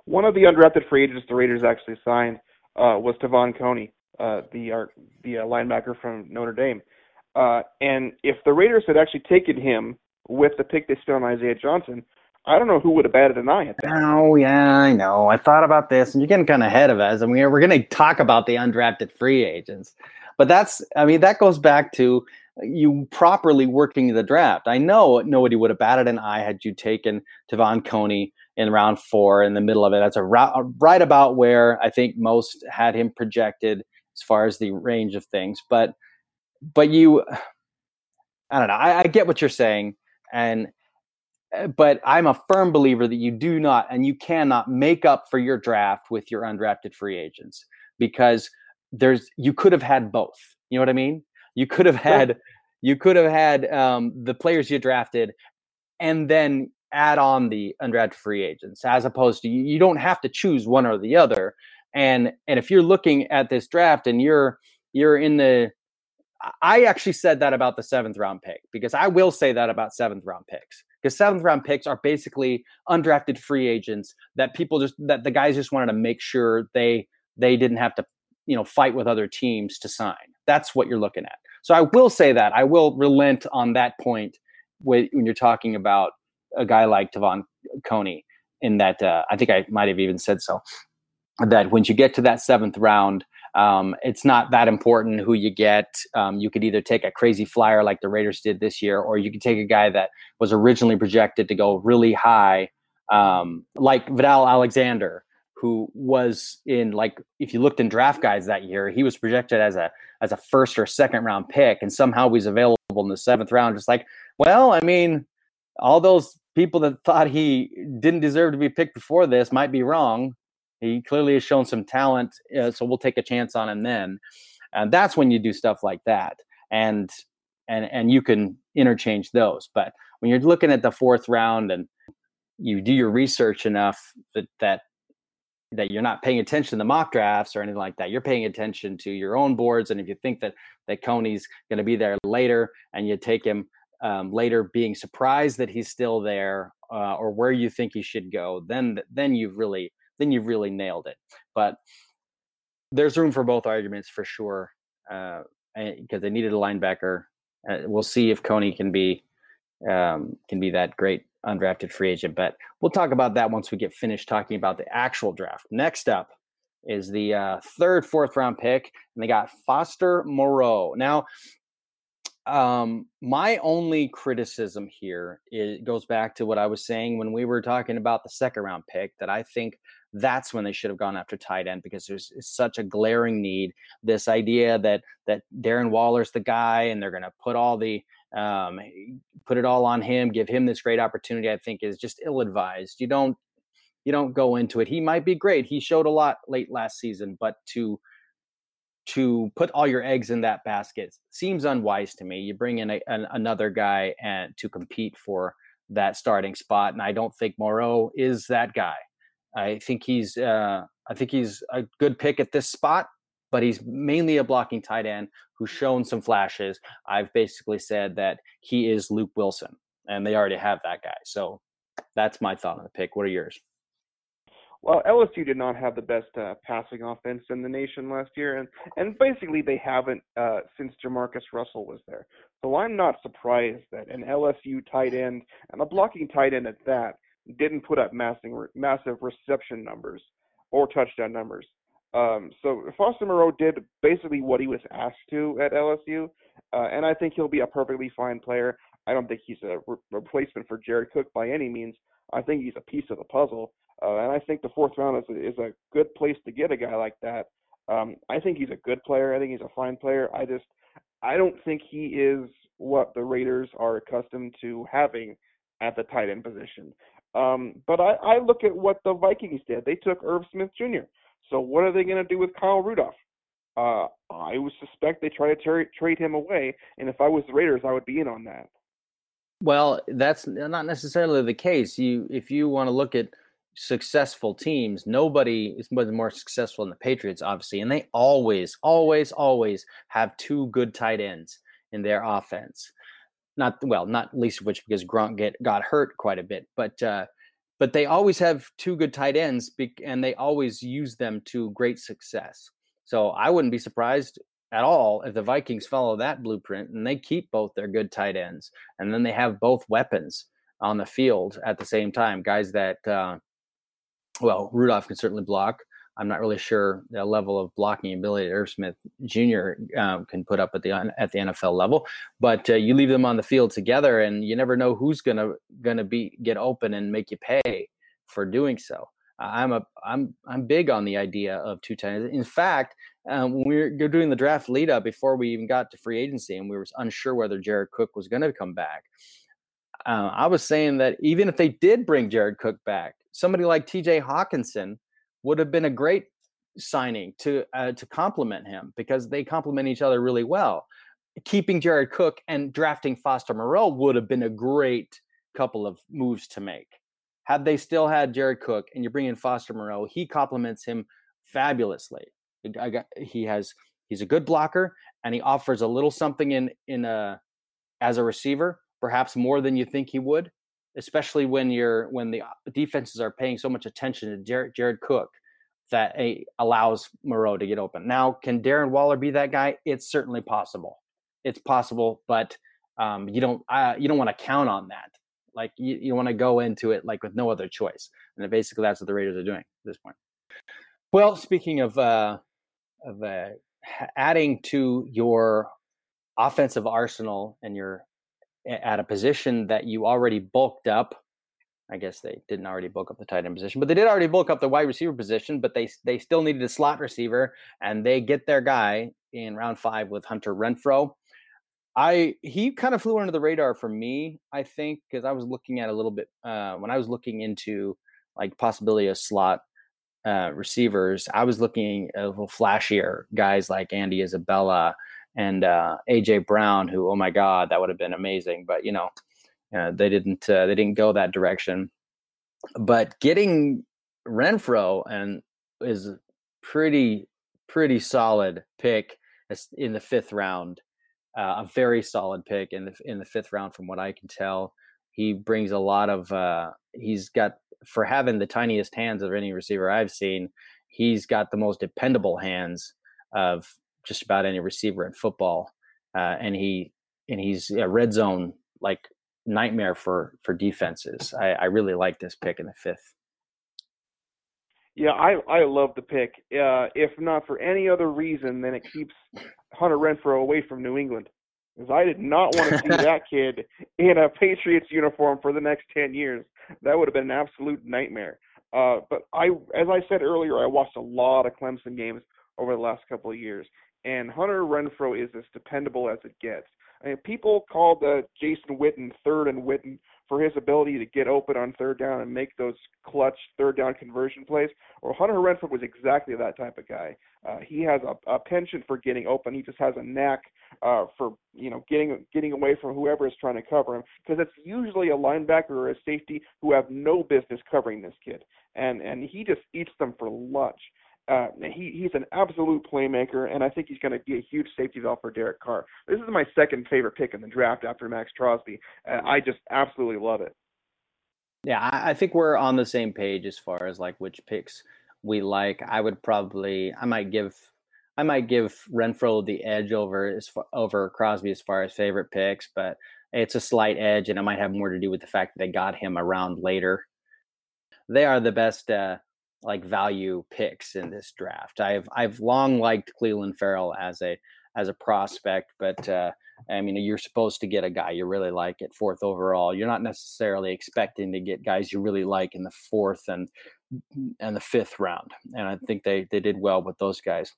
One of the undrafted free agents the Raiders actually signed uh, was Te'von Coney, uh, the uh, the uh, linebacker from Notre Dame. Uh, and if the Raiders had actually taken him with the pick they spent on Isaiah Johnson, I don't know who would have batted an eye at that. Oh yeah, I know. I thought about this, and you're getting kind of ahead of us. I mean, we're going to talk about the undrafted free agents, but that's, I mean, that goes back to you properly working the draft. I know nobody would have batted an eye had you taken Te'von Coney in round four in the middle of it. That's a right about where I think most had him projected as far as the range of things. But, but you, I don't know. I, I get what you're saying, and uh, but I'm a firm believer that you do not and you cannot make up for your draft with your undrafted free agents because there's you could have had both. You know what I mean? You could have had you could have had um, the players you drafted and then add on the undrafted free agents as opposed to you, you don't have to choose one or the other. And and if you're looking at this draft and you're you're in the I actually said that about the seventh round pick because I will say that about seventh round picks because seventh round picks are basically undrafted free agents that people just that the guys just wanted to make sure they they didn't have to you know fight with other teams to sign. That's what you're looking at. So I will say that I will relent on that point when, you're talking about a guy like Te'von Coney. In that, uh, I think I might have even said so. That when you get to that seventh round, Um, it's not that important who you get. Um, you could either take a crazy flyer like the Raiders did this year, or you could take a guy that was originally projected to go really high, um, like Vidal Alexander, who was in like if you looked in draft guides that year, he was projected as a as a first or second round pick, and somehow he's available in the seventh round. Just like, well, I mean, all those people that thought he didn't deserve to be picked before this might be wrong. He clearly has shown some talent, uh, so we'll take a chance on him then. And that's when you do stuff like that, and and and you can interchange those. But when you're looking at the fourth round and you do your research enough that that that you're not paying attention to the mock drafts or anything like that. You're paying attention to your own boards, and if you think that that Coney's going to be there later, and you take him um, later, being surprised that he's still there, uh, or where you think he should go, then then you've really then you've really nailed it. But there's room for both arguments for sure, because uh, they needed a linebacker. Uh, we'll see if Coney can be um, can be that great undrafted free agent. But we'll talk about that once we get finished talking about the actual draft. Next up is the uh, third, fourth round pick, and they got Foster Moreau. Now, um, my only criticism here it goes back to what I was saying when we were talking about the second round pick that I think that's when they should have gone after tight end because there's such a glaring need. This idea that that Darren Waller's the guy and they're going to put all the um, put it all on him, give him this great opportunity, I think is just ill advised. You don't you don't go into it. He might be great. He showed a lot late last season, but to to put all your eggs in that basket seems unwise to me. You bring in a, an, another guy and to compete for that starting spot, and I don't think Moreau is that guy. I think he's uh, I think he's a good pick at this spot but he's mainly a blocking tight end who's shown some flashes. I've basically said that he is Luke Wilson, and they already have that guy. So that's my thought on the pick. What are yours? Well, LSU did not have the best uh, passing offense in the nation last year, and and basically they haven't uh, since JaMarcus Russell was there. So I'm not surprised that an LSU tight end and a blocking tight end at that didn't put up massive massive reception numbers or touchdown numbers. Um, so Foster Moreau did basically what he was asked to at LSU, uh, and I think he'll be a perfectly fine player. I don't think he's a re- replacement for Jared Cook by any means. I think he's a piece of the puzzle, uh, and I think the fourth round is a, is a good place to get a guy like that. Um, I think he's a good player. I think he's a fine player. I just I don't think he is what the Raiders are accustomed to having at the tight end position. Um, but I, I look at what the Vikings did. They took Irv Smith Jr. So what are they going to do with Kyle Rudolph? Uh, I would suspect they try to tra- trade him away, and if I was the Raiders, I would be in on that. Well, that's not necessarily the case. You, if you want to look at successful teams, nobody is more successful than the Patriots, obviously, and they always, always, always have two good tight ends in their offense. Not well, not least of which because Gronk get got hurt quite a bit, but uh, but they always have two good tight ends and they always use them to great success. So I wouldn't be surprised at all if the Vikings follow that blueprint and they keep both their good tight ends and then they have both weapons on the field at the same time. Guys that, uh, well, Rudolph can certainly block. I'm not really sure the level of blocking ability Irv Smith Jr. Um, can put up at the at the NFL level, but uh, you leave them on the field together, and you never know who's gonna gonna be get open and make you pay for doing so. I'm a I'm I'm big on the idea of two times. In fact, um, when we were doing the draft lead up before we even got to free agency, and we were unsure whether Jared Cook was going to come back. Uh, I was saying that even if they did bring Jared Cook back, somebody like T.J. Hockenson would have been a great signing to uh, to complement him because they complement each other really well. Keeping Jared Cook and drafting Foster Moreau would have been a great couple of moves to make. Had they still had Jared Cook and you bring in Foster Moreau, he complements him fabulously. He has he's a good blocker and he offers a little something in in a as a receiver, perhaps more than you think he would especially when you're when the defenses are paying so much attention to Jared, Jared Cook that allows Moreau to get open. Now, can Darren Waller be that guy? It's certainly possible. It's possible, but um, you don't uh, you don't want to count on that. Like you, you want to go into it like with no other choice, and basically that's what the Raiders are doing at this point. Well, speaking of uh, of uh, adding to your offensive arsenal and you're at a position that you already bulked up. I guess they didn't already bulk up the tight end position, but they did already bulk up the wide receiver position. But they they still needed a slot receiver, and they get their guy in round five with Hunter Renfrow. I he kind of flew under the radar for me, I think, because I was looking at a little bit uh, when I was looking into like possibility of slot uh, receivers. I was looking a little flashier guys like Andy Isabella and uh, AJ Brown, who oh my god, that would have been amazing. But you know, uh, they didn't uh, they didn't go that direction. But getting Renfrow and is pretty pretty solid pick in the fifth round. Uh, a very solid pick in the in the fifth round, from what I can tell. He brings a lot of. Uh, he's got for having the tiniest hands of any receiver I've seen. He's got the most dependable hands of just about any receiver in football, uh, and he and he's a red zone like nightmare for for defenses. I, I really like this pick in the fifth. Yeah, I I love the pick. Uh, if not for any other reason then it keeps Hunter Renfrow away from New England, because I did not want to see that kid in a Patriots uniform for the next ten years. That would have been an absolute nightmare. Uh, but I, as I said earlier, I watched a lot of Clemson games over the last couple of years, and Hunter Renfrow is as dependable as it gets. I mean, people called uh, Jason Witten third and Witten for his ability to get open on third down and make those clutch third down conversion plays. Well, Hunter Renfrow was exactly that type of guy. Uh, he has a, a penchant for getting open. He just has a knack uh, for you know getting getting away from whoever is trying to cover him because it's usually a linebacker or a safety who have no business covering this kid, and and he just eats them for lunch. Uh, he he's an absolute playmaker, and I think he's going to be a huge safety valve for Derek Carr. This is my second favorite pick in the draft after Maxx Crosby. Uh, I just absolutely love it. Yeah, I, I think we're on the same page as far as like which picks we like. I would probably, I might give, I might give Renfrow the edge over as far, over Crosby as far as favorite picks, but it's a slight edge, and it might have more to do with the fact that they got him around later. They are the best. Uh, like value picks in this draft. I've I've long liked Clelin Ferrell as a as a prospect, but uh, I mean you're supposed to get a guy you really like at fourth overall. You're not necessarily expecting to get guys you really like in the fourth and and the fifth round. And I think they they did well with those guys.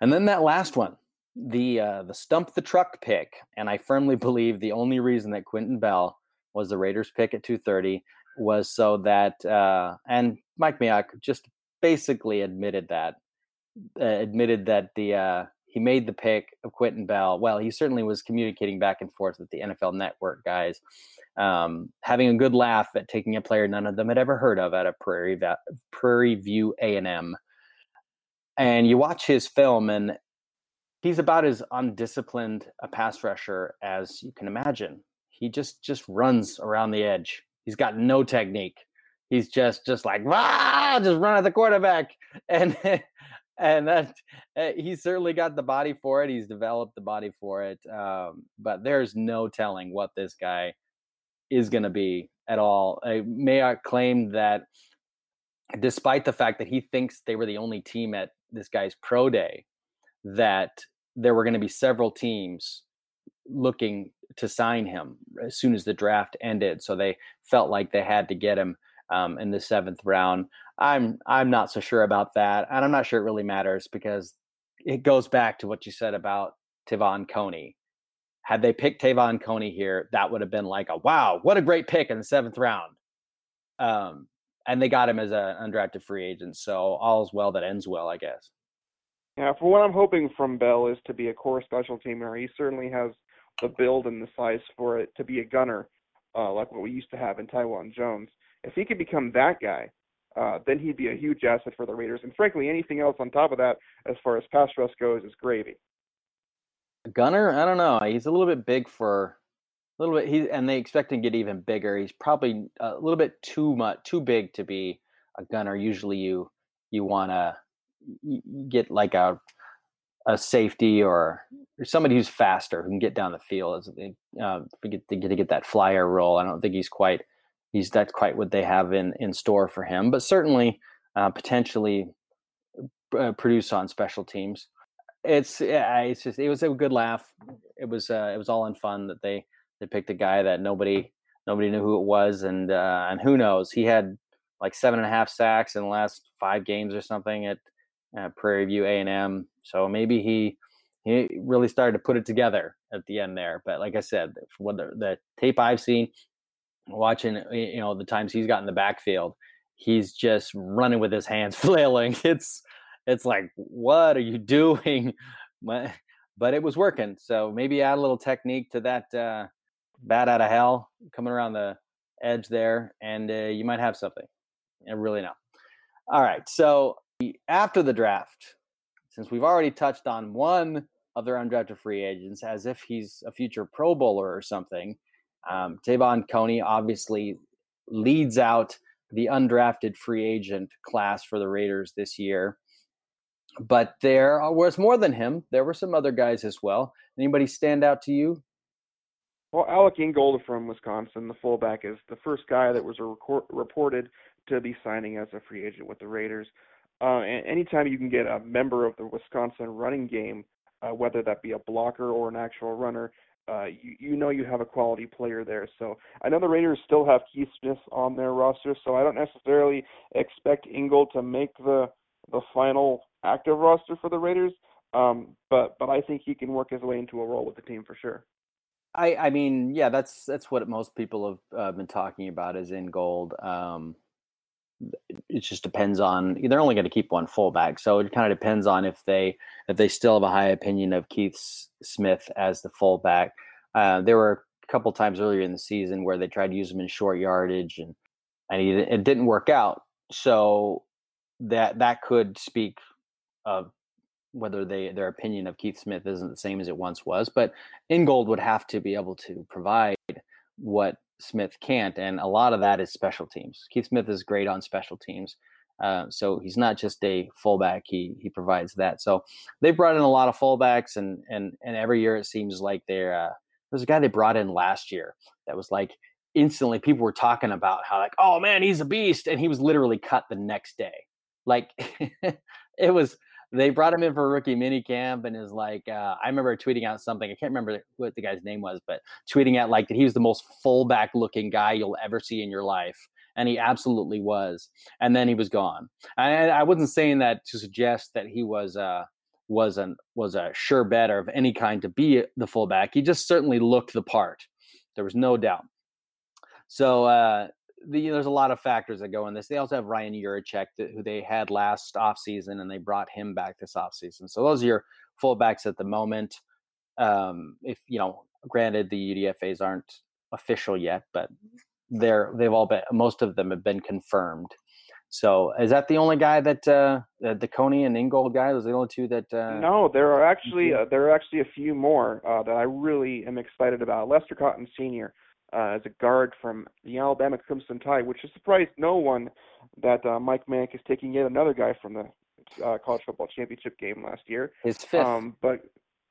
And then that last one, the uh, the stump the truck pick, and I firmly believe the only reason that Quinton Bell was the Raiders pick at 230 was so that uh, and Mike Mayock just basically admitted that uh, admitted that the uh, he made the pick of Quinton Bell. Well, he certainly was communicating back and forth with the NFL Network guys, um, having a good laugh at taking a player none of them had ever heard of at a Prairie Va- Prairie View A and M. And you watch his film, and he's about as undisciplined a pass rusher as you can imagine. He just just runs around the edge He's got no technique. He's just just like ah, just run at the quarterback, and and that he's certainly got the body for it. He's developed the body for it. Um, but there's no telling what this guy is going to be at all. Uh, Mayock claimed that despite the fact that he thinks they were the only team at this guy's pro day, that there were going to be several teams looking to sign him as soon as the draft ended. So they felt like they had to get him um, in the seventh round. I'm I'm not so sure about that, and I'm not sure it really matters because it goes back to what you said about Te'von Coney. Had they picked Te'von Coney here, that would have been like a wow, what a great pick in the seventh round. Um, and they got him as an undrafted free agent, so all's well that ends well, I guess. Yeah, for what I'm hoping from Bell is to be a core special teamer. He certainly has the build and the size for it to be a gunner, uh, like what we used to have in Taiwan Jones. If he could become that guy, uh, then he'd be a huge asset for the Raiders. And frankly, anything else on top of that, as far as pass rush goes, is gravy. Gunner, I don't know. He's a little bit big for a little bit. He and they expect him to get even bigger. He's probably a little bit too much, too big to be a gunner. Usually, you you want to get like a a safety or, or somebody who's faster who can get down the field as uh, to, get to get that flyer role. I don't think he's quite he's that's quite what they have in in store for him, but certainly uh, potentially uh, produce on special teams. It's yeah, it's just it was a good laugh. It was uh, it was all in fun that they they picked a guy that nobody nobody knew who it was, and uh, and who knows he had like seven and a half sacks in the last five games or something at uh, Prairie View A and M. So maybe he he really started to put it together at the end there. But like I said, what the, the tape I've seen, watching you know the times he's got in the backfield, he's just running with his hands flailing. It's it's like what are you doing? But it was working. So maybe add a little technique to that uh, bat out of hell coming around the edge there, and uh, you might have something. I really know. All right. So after the draft, since we've already touched on one of their undrafted free agents as if he's a future Pro Bowler or something, um, Te'von Coney obviously leads out the undrafted free agent class for the Raiders this year. But there was more than him. There were some other guys as well. Anybody stand out to you? Well, Alec Ingold from Wisconsin, the fullback, is the first guy that was record, reported to be signing as a free agent with the Raiders. Uh, and anytime you can get a member of the Wisconsin running game, uh, whether that be a blocker or an actual runner, uh, you, you know you have a quality player there. So I know the Raiders still have Keith Smith on their roster, so I don't necessarily expect Ingold to make the the final active roster for the Raiders. Um, but but I think he can work his way into a role with the team for sure. I I mean yeah that's that's what most people have uh, been talking about is Ingold. Um, it just depends on they're only going to keep one fullback so it kind of depends on if they if they still have a high opinion of keith smith as the fullback. Uh, there were a couple times earlier in the season where they tried to use him in short yardage and and he, it didn't work out so that that could speak of whether they their opinion of keith smith isn't the same as it once was but ingold would have to be able to provide what Smith can't, and a lot of that is special teams. Keith Smith is great on special teams, uh, so he's not just a fullback. He he provides that. So they brought in a lot of fullbacks, and and and every year it seems like they're. Uh, there's a guy they brought in last year that was like instantly people were talking about how like oh man he's a beast, and he was literally cut the next day. Like it was they brought him in for a rookie mini camp and is like uh, i remember tweeting out something i can't remember what the guy's name was but tweeting out like that he was the most fullback looking guy you'll ever see in your life and he absolutely was and then he was gone. I, I wasn't saying that to suggest that he was uh was an was a sure bet of any kind to be the fullback he just certainly looked the part there was no doubt. So uh the, there's a lot of factors that go in this. They also have Ryan Yurachek, who they had last offseason, and they brought him back this offseason. So those are your fullbacks at the moment. Um, if you know, granted, the UDFA's aren't official yet, but they're they've all been most of them have been confirmed. So is that the only guy that uh, the Coney and Ingold guy? Those are the only two that? Uh, no, there are actually uh, there are actually a few more uh, that I really am excited about. Lester Cotton Sr uh, as a guard from the Alabama Crimson Tide, which has surprised no one that uh, Mike Mayock is taking yet another guy from the uh, college football championship game last year. His fifth. Um, but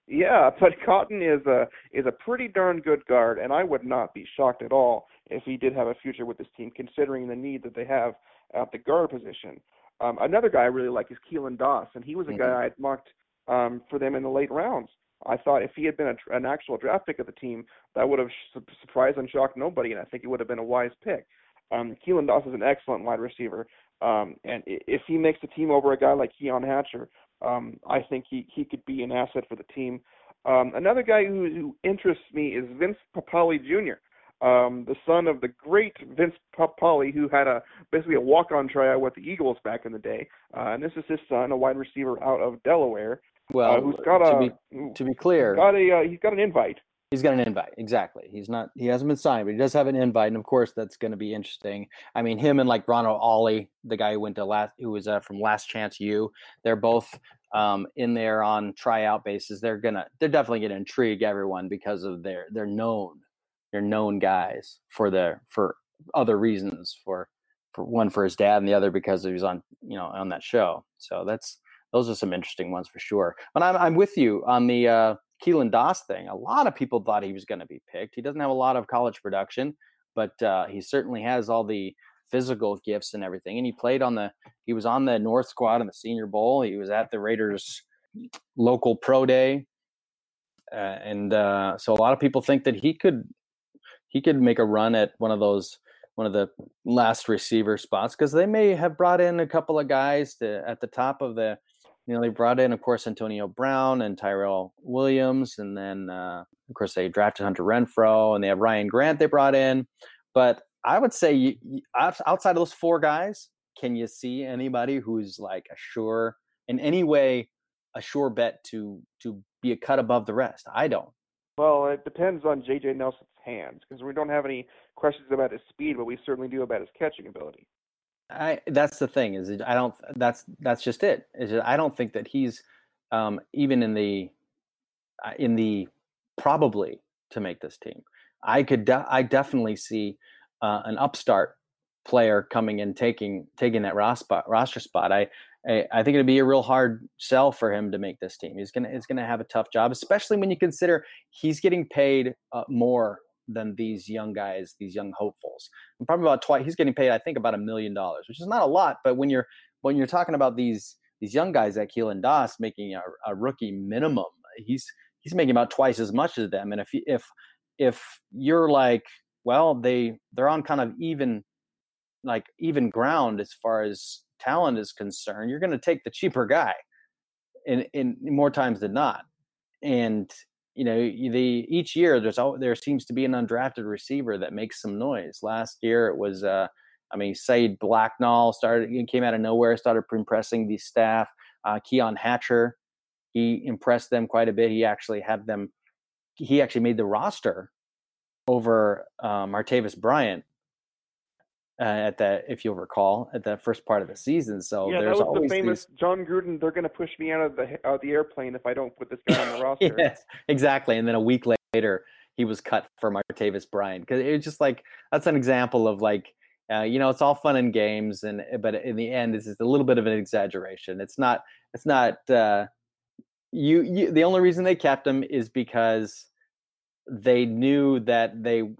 yeah, but Cotton is a is a pretty darn good guard, and I would not be shocked at all if he did have a future with this team, considering the need that they have at the guard position. Um, another guy I really like is Keelan Doss, and he was a mm-hmm. guy I had mocked um, for them in the late rounds. I thought if he had been a, an actual draft pick of the team, that would have su- surprised and shocked nobody, and I think it would have been a wise pick. Um, Keelan Doss is an excellent wide receiver, um, and if he makes the team over a guy like Keon Hatcher, um, I think he he could be an asset for the team. Um, another guy who, who interests me is Vince Papale Jr., um, the son of the great Vince Papale, who had a basically a walk-on tryout with the Eagles back in the day. Uh, and this is his son, a wide receiver out of Delaware. Well, uh, who's got a to be, to be clear, got a uh, he's got an invite. He's got an invite, exactly. He's not he hasn't been signed, but he does have an invite, and of course that's going to be interesting. I mean, him and like Ronald Ollie, the guy who went to last, who was uh, from Last Chance U, they're both um, in there on tryout basis. They're gonna they're definitely gonna intrigue everyone because of their they're known they're known guys for their for other reasons for for one for his dad and the other because he was on you know on that show. So that's those are some interesting ones for sure. But I'm, I'm with you on the uh, Keelan Doss thing. A lot of people thought he was going to be picked. He doesn't have a lot of college production, but uh, he certainly has all the physical gifts and everything. And he played on the he was on the North squad in the Senior Bowl. He was at the Raiders local pro day, uh, and uh, so a lot of people think that he could he could make a run at one of those one of the last receiver spots because they may have brought in a couple of guys to, at the top of the you know they brought in of course antonio brown and tyrell williams and then uh, of course they drafted hunter Renfrow, and they have ryan grant they brought in but i would say you, you, outside of those four guys can you see anybody who's like a sure in any way a sure bet to to be a cut above the rest i don't well, it depends on J.J. Nelson's hands because we don't have any questions about his speed, but we certainly do about his catching ability. I that's the thing is I don't that's that's just it. Is I don't think that he's um, even in the uh, in the probably to make this team. I could de- I definitely see uh, an upstart player coming in taking taking that roster spot, spot. I I, think it'd be a real hard sell for him to make this team. He's gonna he's gonna have a tough job, especially when you consider he's getting paid uh, more than these young guys, these young hopefuls. And probably about twice. He's getting paid, I think, about a million dollars, which is not a lot. But when you're when you're talking about these these young guys at Keelan Doss making a, a rookie minimum, he's he's making about twice as much as them. And if if if you're like, well, they they're on kind of even like even ground as far as talent is concerned, you're going to take the cheaper guy in, in more times than not. And you know, the each year there's all, there seems to be an undrafted receiver that makes some noise. Last year it was, uh, I mean, Saeed Blacknall started came out of nowhere, started impressing the staff. Uh, Keon Hatcher, he impressed them quite a bit. He actually had them. He actually made the roster over uh, Martavis Bryant uh, at that, if you'll recall, at the first part of the season. So yeah, there's that was always the famous these... Jon Gruden. They're going to push me out of the out of the airplane if I don't put this guy on the roster. yes, exactly. And then a week later, he was cut for Martavis Bryant because it's just like that's an example of like. Uh, you know, it's all fun and games, and but in the end, it's just a little bit of an exaggeration. It's not. It's not. Uh, you, you. The only reason they kept him is because they knew that they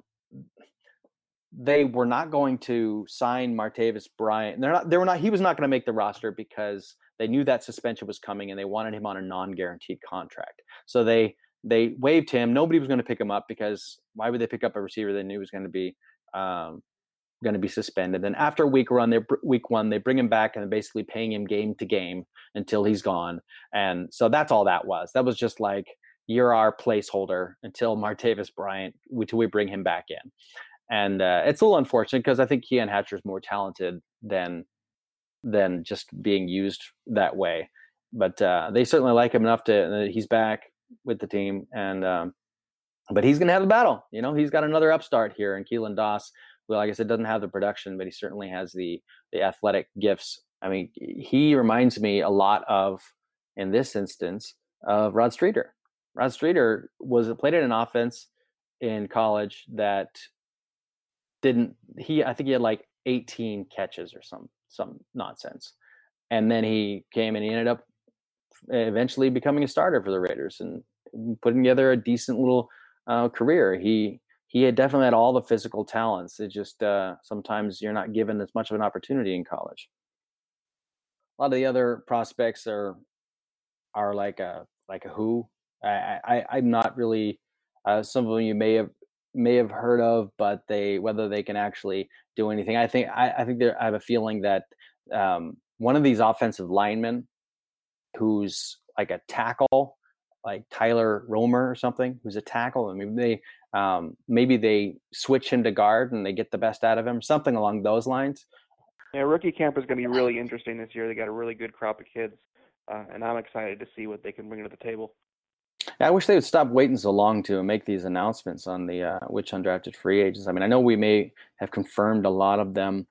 they were not going to sign Martavis Bryant. They're not. They were not. He was not going to make the roster because they knew that suspension was coming and they wanted him on a non-guaranteed contract. So they they waived him. Nobody was going to pick him up because why would they pick up a receiver they knew was going to be um, going to be suspended? Then after week run, week one they bring him back and basically paying him game to game until he's gone. And so that's all that was. That was just like you're our placeholder until Martavis Bryant until we bring him back in and uh, it's a little unfortunate because I think Keon Hatcher is more talented than than just being used that way. But uh, they certainly like him enough to. He's back with the team, and um, but he's going to have a battle. You know, he's got another upstart here, and Keelan Doss. Well, like I said, doesn't have the production, but he certainly has the the athletic gifts. I mean, he reminds me a lot of, in this instance, of Rod Streater. Rod Streater was played in an offense in college that didn't he i think he had like 18 catches or some some nonsense. And then he came and he ended up eventually becoming a starter for the raiders and putting together a decent little uh, career. He he had definitely had all the physical talents. It just uh, sometimes you're not given as much of an opportunity in college. A lot of the other prospects are are like a like a who. I, I i'm not really uh, some of them you may have may have heard of, but they whether they can actually do anything. I think I, I think there, I have a feeling that um, one of these offensive linemen, who's like a tackle, like Tyler Roemer or something, who's a tackle, and maybe they um, maybe they switch him to guard and they get the best out of him, something along those lines. Yeah, rookie camp is going to be really interesting this year. They got a really good crop of kids, uh, and I'm excited to see what they can bring to the table. I wish they would stop waiting so long to make these announcements on the uh, which undrafted free agents. I mean, I know we may have confirmed a lot of them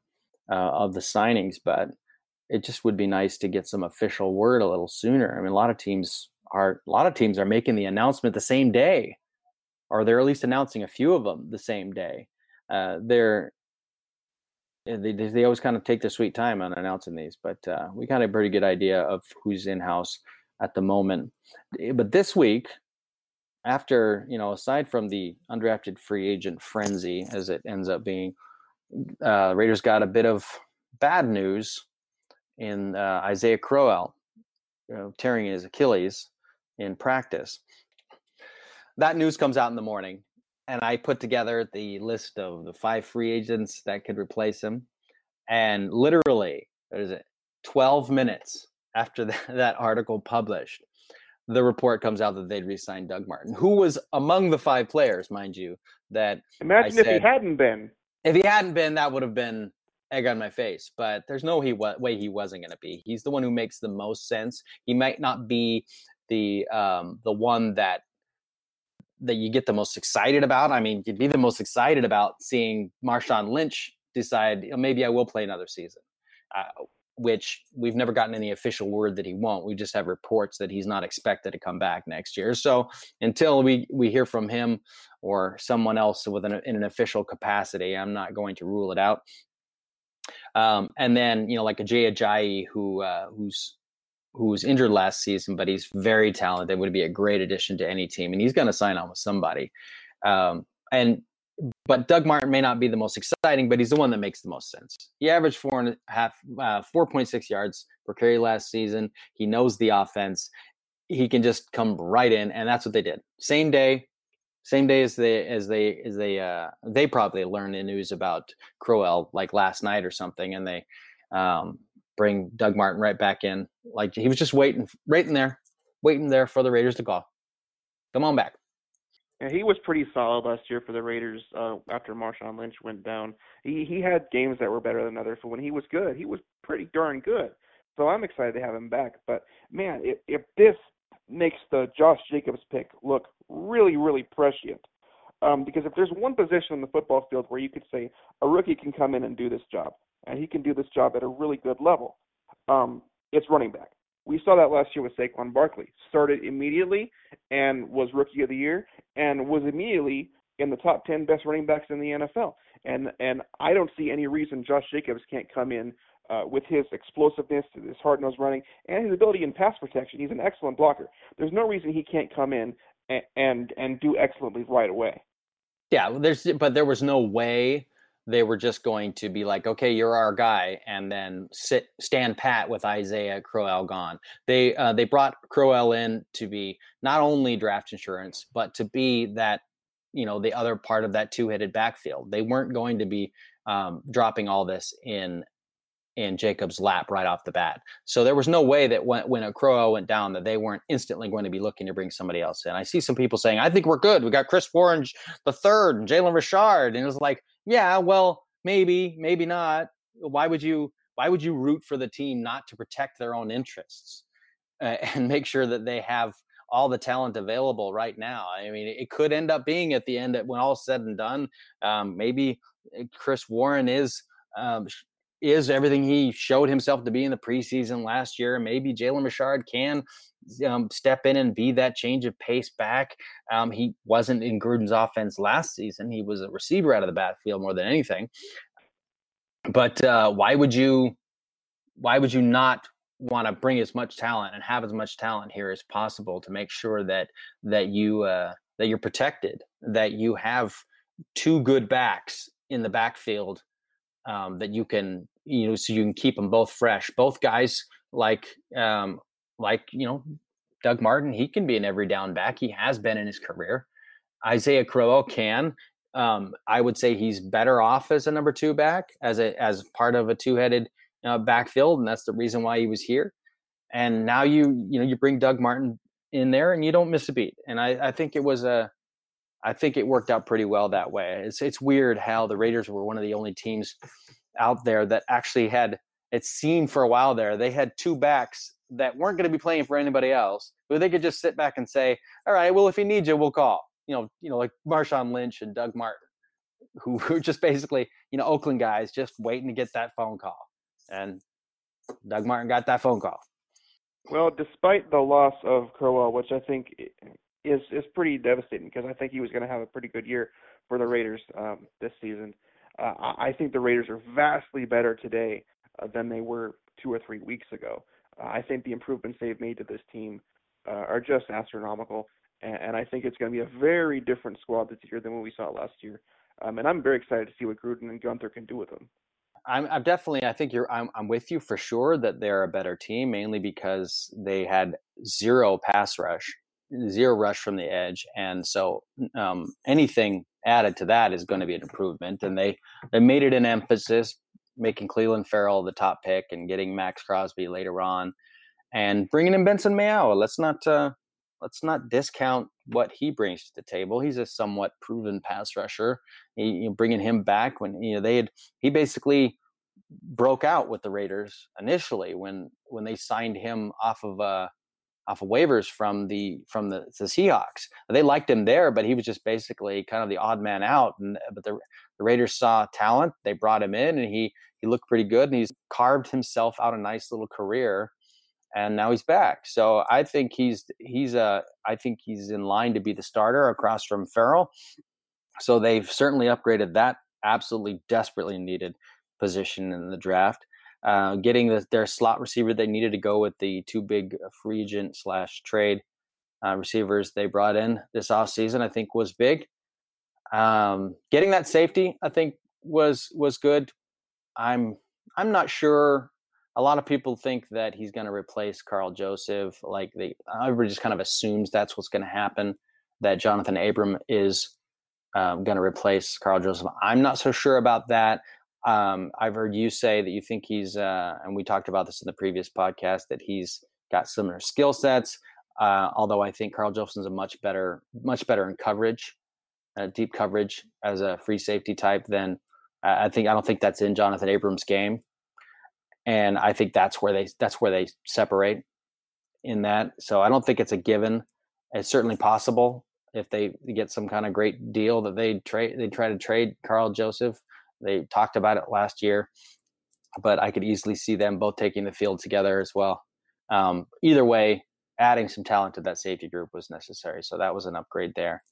uh, of the signings, but it just would be nice to get some official word a little sooner. I mean, a lot of teams are a lot of teams are making the announcement the same day, or they're at least announcing a few of them the same day. Uh, they're they, they always kind of take their sweet time on announcing these, but uh, we got a pretty good idea of who's in house at the moment. But this week, after you know, aside from the undrafted free agent frenzy, as it ends up being, uh, Raiders got a bit of bad news in uh, Isaiah Crowell you know, tearing his Achilles in practice. That news comes out in the morning, and I put together the list of the five free agents that could replace him. And literally, there's it, 12 minutes after that, that article published, the report comes out that they'd re-signed Doug Martin, who was among the five players, mind you. That imagine said, if he hadn't been. If he hadn't been, that would have been egg on my face. But there's no he way he wasn't going to be. He's the one who makes the most sense. He might not be the um, the one that that you get the most excited about. I mean, you'd be the most excited about seeing Marshawn Lynch decide maybe I will play another season. Uh, which we've never gotten any official word that he won't. We just have reports that he's not expected to come back next year. So until we we hear from him or someone else with an, in an official capacity, I'm not going to rule it out. Um, and then you know like a Jay Ajayi who uh, who's who was injured last season, but he's very talented. Would be a great addition to any team, and he's going to sign on with somebody. Um, and but Doug Martin may not be the most exciting, but he's the one that makes the most sense. He averaged four and a half, uh, four point six yards per carry last season. He knows the offense. He can just come right in, and that's what they did. Same day, same day as they as they as they uh, they probably learned the news about Crowell like last night or something, and they um, bring Doug Martin right back in. Like he was just waiting, waiting there, waiting there for the Raiders to call. Come on back. Yeah, he was pretty solid last year for the Raiders uh, after Marshawn Lynch went down. He he had games that were better than others, but when he was good, he was pretty darn good. So I'm excited to have him back. But man, if, if this makes the Josh Jacobs pick look really, really prescient, um, because if there's one position in the football field where you could say a rookie can come in and do this job, and he can do this job at a really good level, um, it's running back. We saw that last year with Saquon Barkley. Started immediately and was rookie of the year and was immediately in the top 10 best running backs in the NFL. And and I don't see any reason Josh Jacobs can't come in uh, with his explosiveness, his hard-nosed running, and his ability in pass protection. He's an excellent blocker. There's no reason he can't come in and and, and do excellently right away. Yeah, there's but there was no way they were just going to be like, okay, you're our guy, and then sit stand pat with Isaiah Crowell gone. They uh, they brought Crowell in to be not only draft insurance, but to be that you know the other part of that two headed backfield. They weren't going to be um, dropping all this in in Jacob's lap right off the bat. So there was no way that when, when a Crowell went down that they weren't instantly going to be looking to bring somebody else in. I see some people saying, I think we're good. We got Chris Warren the third and Jalen Richard. And it was like, yeah, well, maybe, maybe not. Why would you why would you root for the team not to protect their own interests uh, and make sure that they have all the talent available right now. I mean, it could end up being at the end when all said and done, um, maybe uh, Chris Warren is um, is everything he showed himself to be in the preseason last year. Maybe Jalen Richard can um, step in and be that change of pace back. Um, he wasn't in Gruden's offense last season. He was a receiver out of the backfield more than anything. But uh, why would you? Why would you not want to bring as much talent and have as much talent here as possible to make sure that that you uh, that you're protected, that you have two good backs in the backfield um, that you can you know so you can keep them both fresh. Both guys like um like you know doug martin he can be an every down back. He has been in his career. Isaiah crowell can. Um i would say he's better off as a number two back as a as part of a two-headed uh, backfield and that's the reason why he was here. And now you you know you bring doug martin in there and you don't miss a beat. And i i think it was a I think it worked out pretty well that way. It's it's weird how the Raiders were one of the only teams out there that actually had it seemed for a while there they had two backs that weren't going to be playing for anybody else, but they could just sit back and say, "All right, well if he needs you, we'll call." You know, you know, like Marshawn Lynch and Doug Martin, who were just basically you know Oakland guys just waiting to get that phone call, and Doug Martin got that phone call. Well, despite the loss of Crowell, which I think eh, is is pretty devastating because I think he was going to have a pretty good year for the Raiders um, this season. Uh, I think the Raiders are vastly better today uh, than they were two or three weeks ago. Uh, I think the improvements they've made to this team uh, are just astronomical. and, and I think it's going to be a very different squad this year than what we saw last year. Um, and I'm very excited to see what Gruden and Guenther can do with them. I'm, I'm, definitely. I think you're. I'm, I'm with you for sure that they're a better team, mainly because they had zero pass rush, zero rush from the edge, and so um, anything added to that is going to be an improvement. And they they made it an emphasis, making Clelin Ferrell the top pick and getting Maxx Crosby later on, and bringing in Benson Mayowa. Let's not uh, let's not discount what he brings to the table. He's a somewhat proven pass rusher. He, you know, bringing him back when you know they had he basically broke out with the Raiders initially when when they signed him off of uh off of waivers from the from the, the Seahawks. They liked him there, but he was just basically kind of the odd man out. And but the, the Raiders saw talent, they brought him in, and he he looked pretty good, and he's carved himself out a nice little career and now he's back. So I think he's he's a uh, I think he's in line to be the starter across from Ferrell. So they've certainly upgraded that absolutely desperately needed position in the draft. Uh, getting the, their slot receiver, they needed to go with the two big free agent slash trade uh, receivers they brought in this offseason, I think was big. Um, getting that safety, I think was was good. I'm I'm not sure a lot of people think that he's going to replace Karl Joseph. Like they, everybody just kind of assumes that's what's going to happen. That Johnathan Abram is um, going to replace Karl Joseph. I'm not so sure about that. Um, I've heard you say that you think he's, uh, and we talked about this in the previous podcast, that he's got similar skill sets. Uh, although I think Karl Joseph's a much better, much better in coverage, uh, deep coverage as a free safety type than I think. I don't think that's in Johnathan Abrams' game and I think that's where they that's where they separate in that. So I don't think it's a given. It's certainly possible if they get some kind of great deal that they trade they try to trade Karl Joseph. They talked about it last year, but I could easily see them both taking the field together as well. Um, either way, adding some talent to that safety group was necessary, so that was an upgrade there.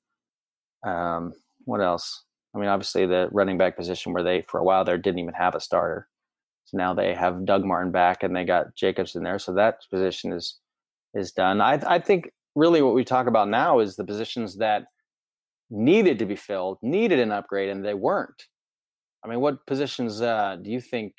Um, what else? I mean, obviously the running back position where they for a while there didn't even have a starter. So now they have Doug Martin back and they got Jacobs in there. So that position is is done. I, I think really what we talk about now is the positions that needed to be filled, needed an upgrade, and they weren't. I mean, what positions uh, do you think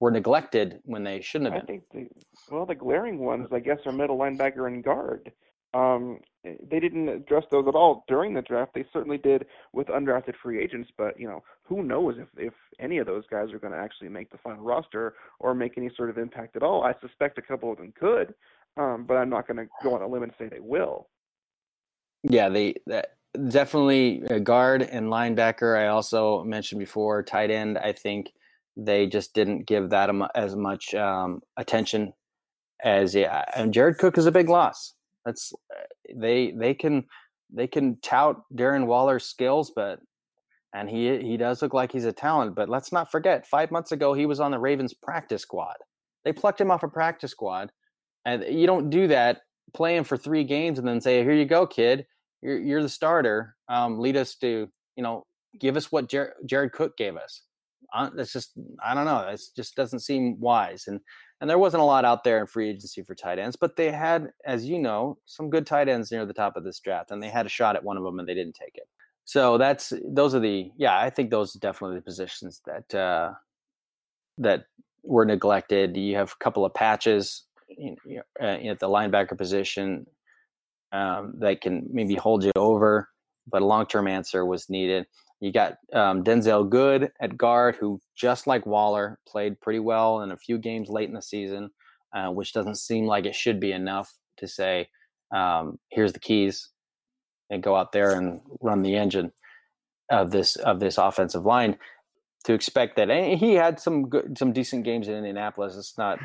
were neglected when they shouldn't have been? I think the, well, the glaring ones, I guess, are middle linebacker and guard. Um, they didn't address those at all during the draft. They certainly did with undrafted free agents, but you know, who knows if if any of those guys are going to actually make the final roster or make any sort of impact at all. I suspect a couple of them could, um, but I'm not going to go on a limb and say they will. Yeah, they that, definitely a guard and linebacker. I also mentioned before tight end. I think they just didn't give that as much um, attention as yeah. And Jared Cook is a big loss. That's they they can they can tout Darren Waller's skills, but and he he does look like he's a talent. But let's not forget, five months ago he was on the Ravens practice squad. They plucked him off a practice squad, and you don't do that Play him for three games and then say, "Here you go, kid. You're you're the starter. Um, lead us to you know give us what Jer- Jared Cook gave us." Uh, that's just I don't know. It just doesn't seem wise. And and there wasn't a lot out there in free agency for tight ends, but they had, as you know, some good tight ends near the top of this draft, and they had a shot at one of them, and they didn't take it. So that's those are the yeah, I think those are definitely the positions that uh, that were neglected. You have a couple of patches you know, uh, at the linebacker position um, that can maybe hold you over, but a long term answer was needed. You got um, Denzelle Good at guard, who just like Waller played pretty well in a few games late in the season, uh, which doesn't seem like it should be enough to say, um, "Here's the keys," and go out there and run the engine of this of this offensive line. To expect that and he had some good, some decent games in Indianapolis. It's not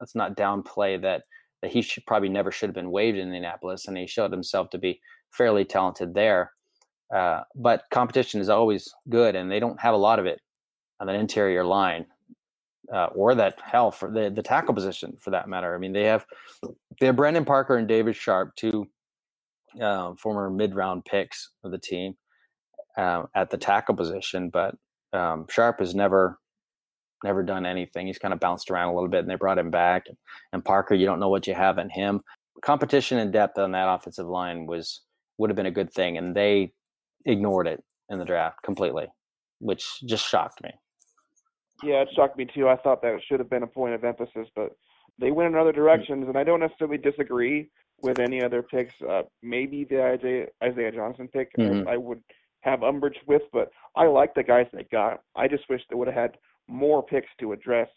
let's not downplay that that he should probably never should have been waived in Indianapolis, and he showed himself to be fairly talented there. Uh, but competition is always good, and they don't have a lot of it on that interior line, uh, or that hell for the the tackle position for that matter. I mean, they have they have Brandon Parker and David Sharpe, two uh, former mid round picks of the team uh, at the tackle position, but um, Sharpe has never never done anything. He's kind of bounced around a little bit, and they brought him back. And, Parker, you don't know what you have in him. Competition and depth on that offensive line was would have been a good thing, and they ignored it in the draft completely, which just shocked me. Yeah, it shocked me too. I thought that should have been a point of emphasis, but they went in other directions, and I don't necessarily disagree with any other picks. Uh, maybe the Isaiah, Isaiah Johnson pick mm-hmm. I, I would have umbrage with, but I like the guys they got. I just wish they would have had more picks to address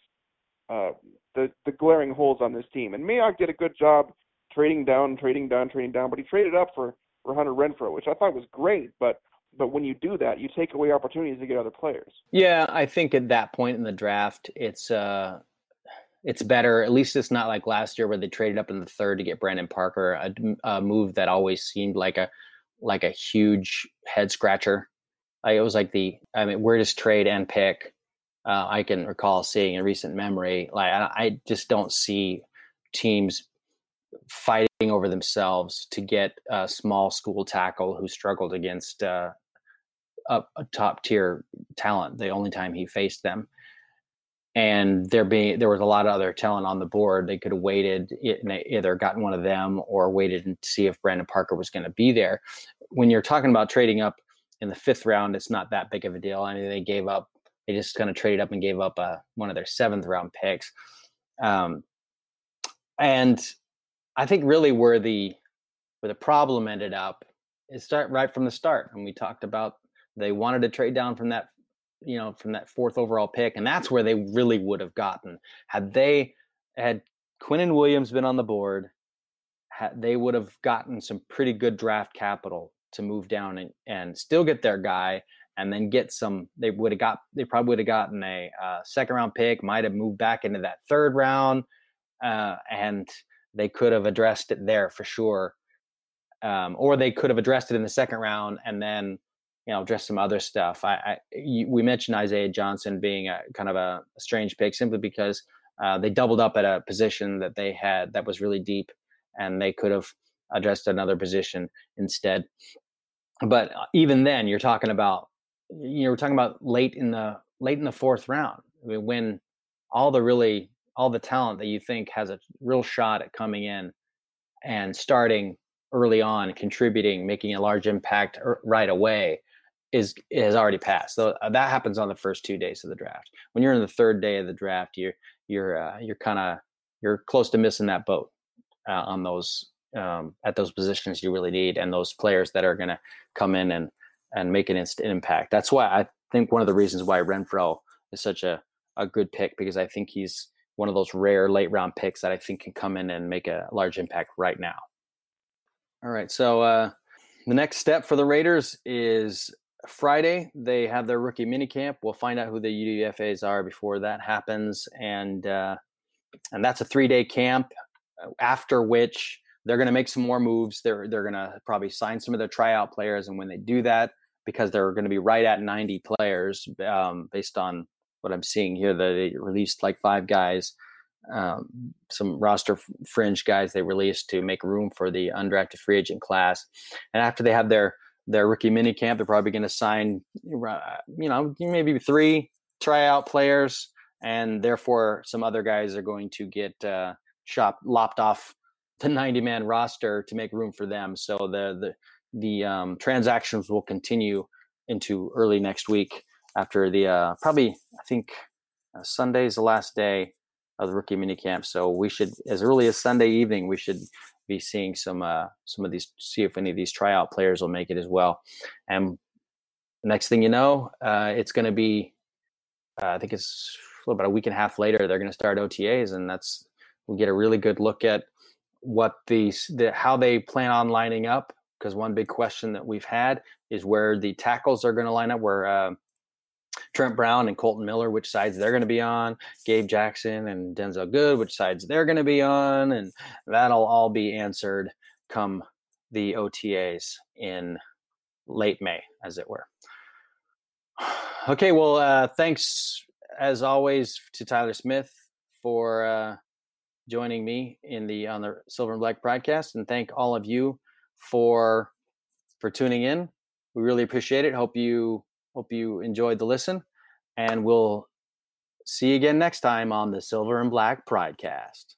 uh, the the glaring holes on this team. And Mayock did a good job trading down, trading down, trading down, but he traded up for for Hunter Renfrow, which I thought was great. But but when you do that, you take away opportunities to get other players. Yeah, I think at that point in the draft, it's uh, it's better. At least it's not like last year where they traded up in the third to get Brandon Parker, a, a move that always seemed like a like a huge head scratcher. Like it was like the I mean, weirdest trade and pick uh, I can recall seeing in recent memory. Like I, I just don't see teams fighting over themselves to get a small school tackle who struggled against uh, a, a top tier talent the only time he faced them. And there being there was a lot of other talent on the board. They could have waited either gotten one of them or waited and see if Brandon Parker was going to be there. When you're talking about trading up in the fifth round, it's not that big of a deal. I mean, they gave up. They just kind of traded up and gave up a, uh, one of their seventh round picks. Um, and I think really where the where the problem ended up is start right from the start, and we talked about they wanted to trade down from that, you know, from that fourth overall pick, and that's where they really would have gotten had they had Quinnen Williams been on the board. Had, they would have gotten some pretty good draft capital to move down and, and still get their guy and then get some they would have got they probably would have gotten a uh, second round pick might have moved back into that third round uh, and they could have addressed it there for sure um, or they could have addressed it in the second round and then you know, just some other stuff. I, I you, we mentioned Isaiah Johnson being a kind of a, a strange pick simply because uh, they doubled up at a position that they had that was really deep, and they could have addressed another position instead. But uh, even then, you're talking about you know we're talking about late in the late in the fourth round. I mean, when all the really all the talent that you think has a real shot at coming in and starting early on, contributing, making a large impact er, right away is has already passed. So uh, that happens on the first two days of the draft. When you're in the third day of the draft, you're you're uh, you're kind of you're close to missing that boat uh, on those um, at those positions you really need and those players that are going to come in and and make an instant impact. That's why I think one of the reasons why Renfrow is such a a good pick because I think he's one of those rare late round picks that I think can come in and make a large impact right now. All right, so uh, the next step for the Raiders is Friday, they have their rookie minicamp. We'll find out who the UDFAs are before that happens, and uh, and that's a three day camp. Uh, after which they're going to make some more moves. They're they're going to probably sign some of their tryout players, and when they do that, because they're going to be right at 90 players um, based on what I'm seeing here, that they released like five guys, um, some roster fringe guys they released to make room for the undrafted free agent class. And after they have their their rookie mini camp. They're probably going to sign, you know, maybe three tryout players, and therefore some other guys are going to get uh, lopped off the 90 man roster to make room for them. So the the the um, transactions will continue into early next week after the uh, probably I think uh, Sunday is the last day of the rookie mini camp. So we should, as early as Sunday evening, we should be seeing some uh, some of these, see if any of these tryout players will make it as well. And next thing you know, uh, it's going to be, uh, I think it's about a week and a half later, they're going to start OTAs, and that's we get a really good look at what these, the how they plan on lining up. Because one big question that we've had is where the tackles are going to line up. Where uh, Trent Brown and Kolton Miller, which sides they're going to be on, Gabe Jackson and Denzelle Good, which sides they're going to be on, and that'll all be answered come the OTAs in late May, as it were. Okay, well, uh, thanks as always to Tyler Smith for uh, joining me in the on the Silver and Black broadcast, and thank all of you for for tuning in. We really appreciate it. Hope you Hope you enjoyed the listen, and we'll see you again next time on the Silver and Black Pridecast.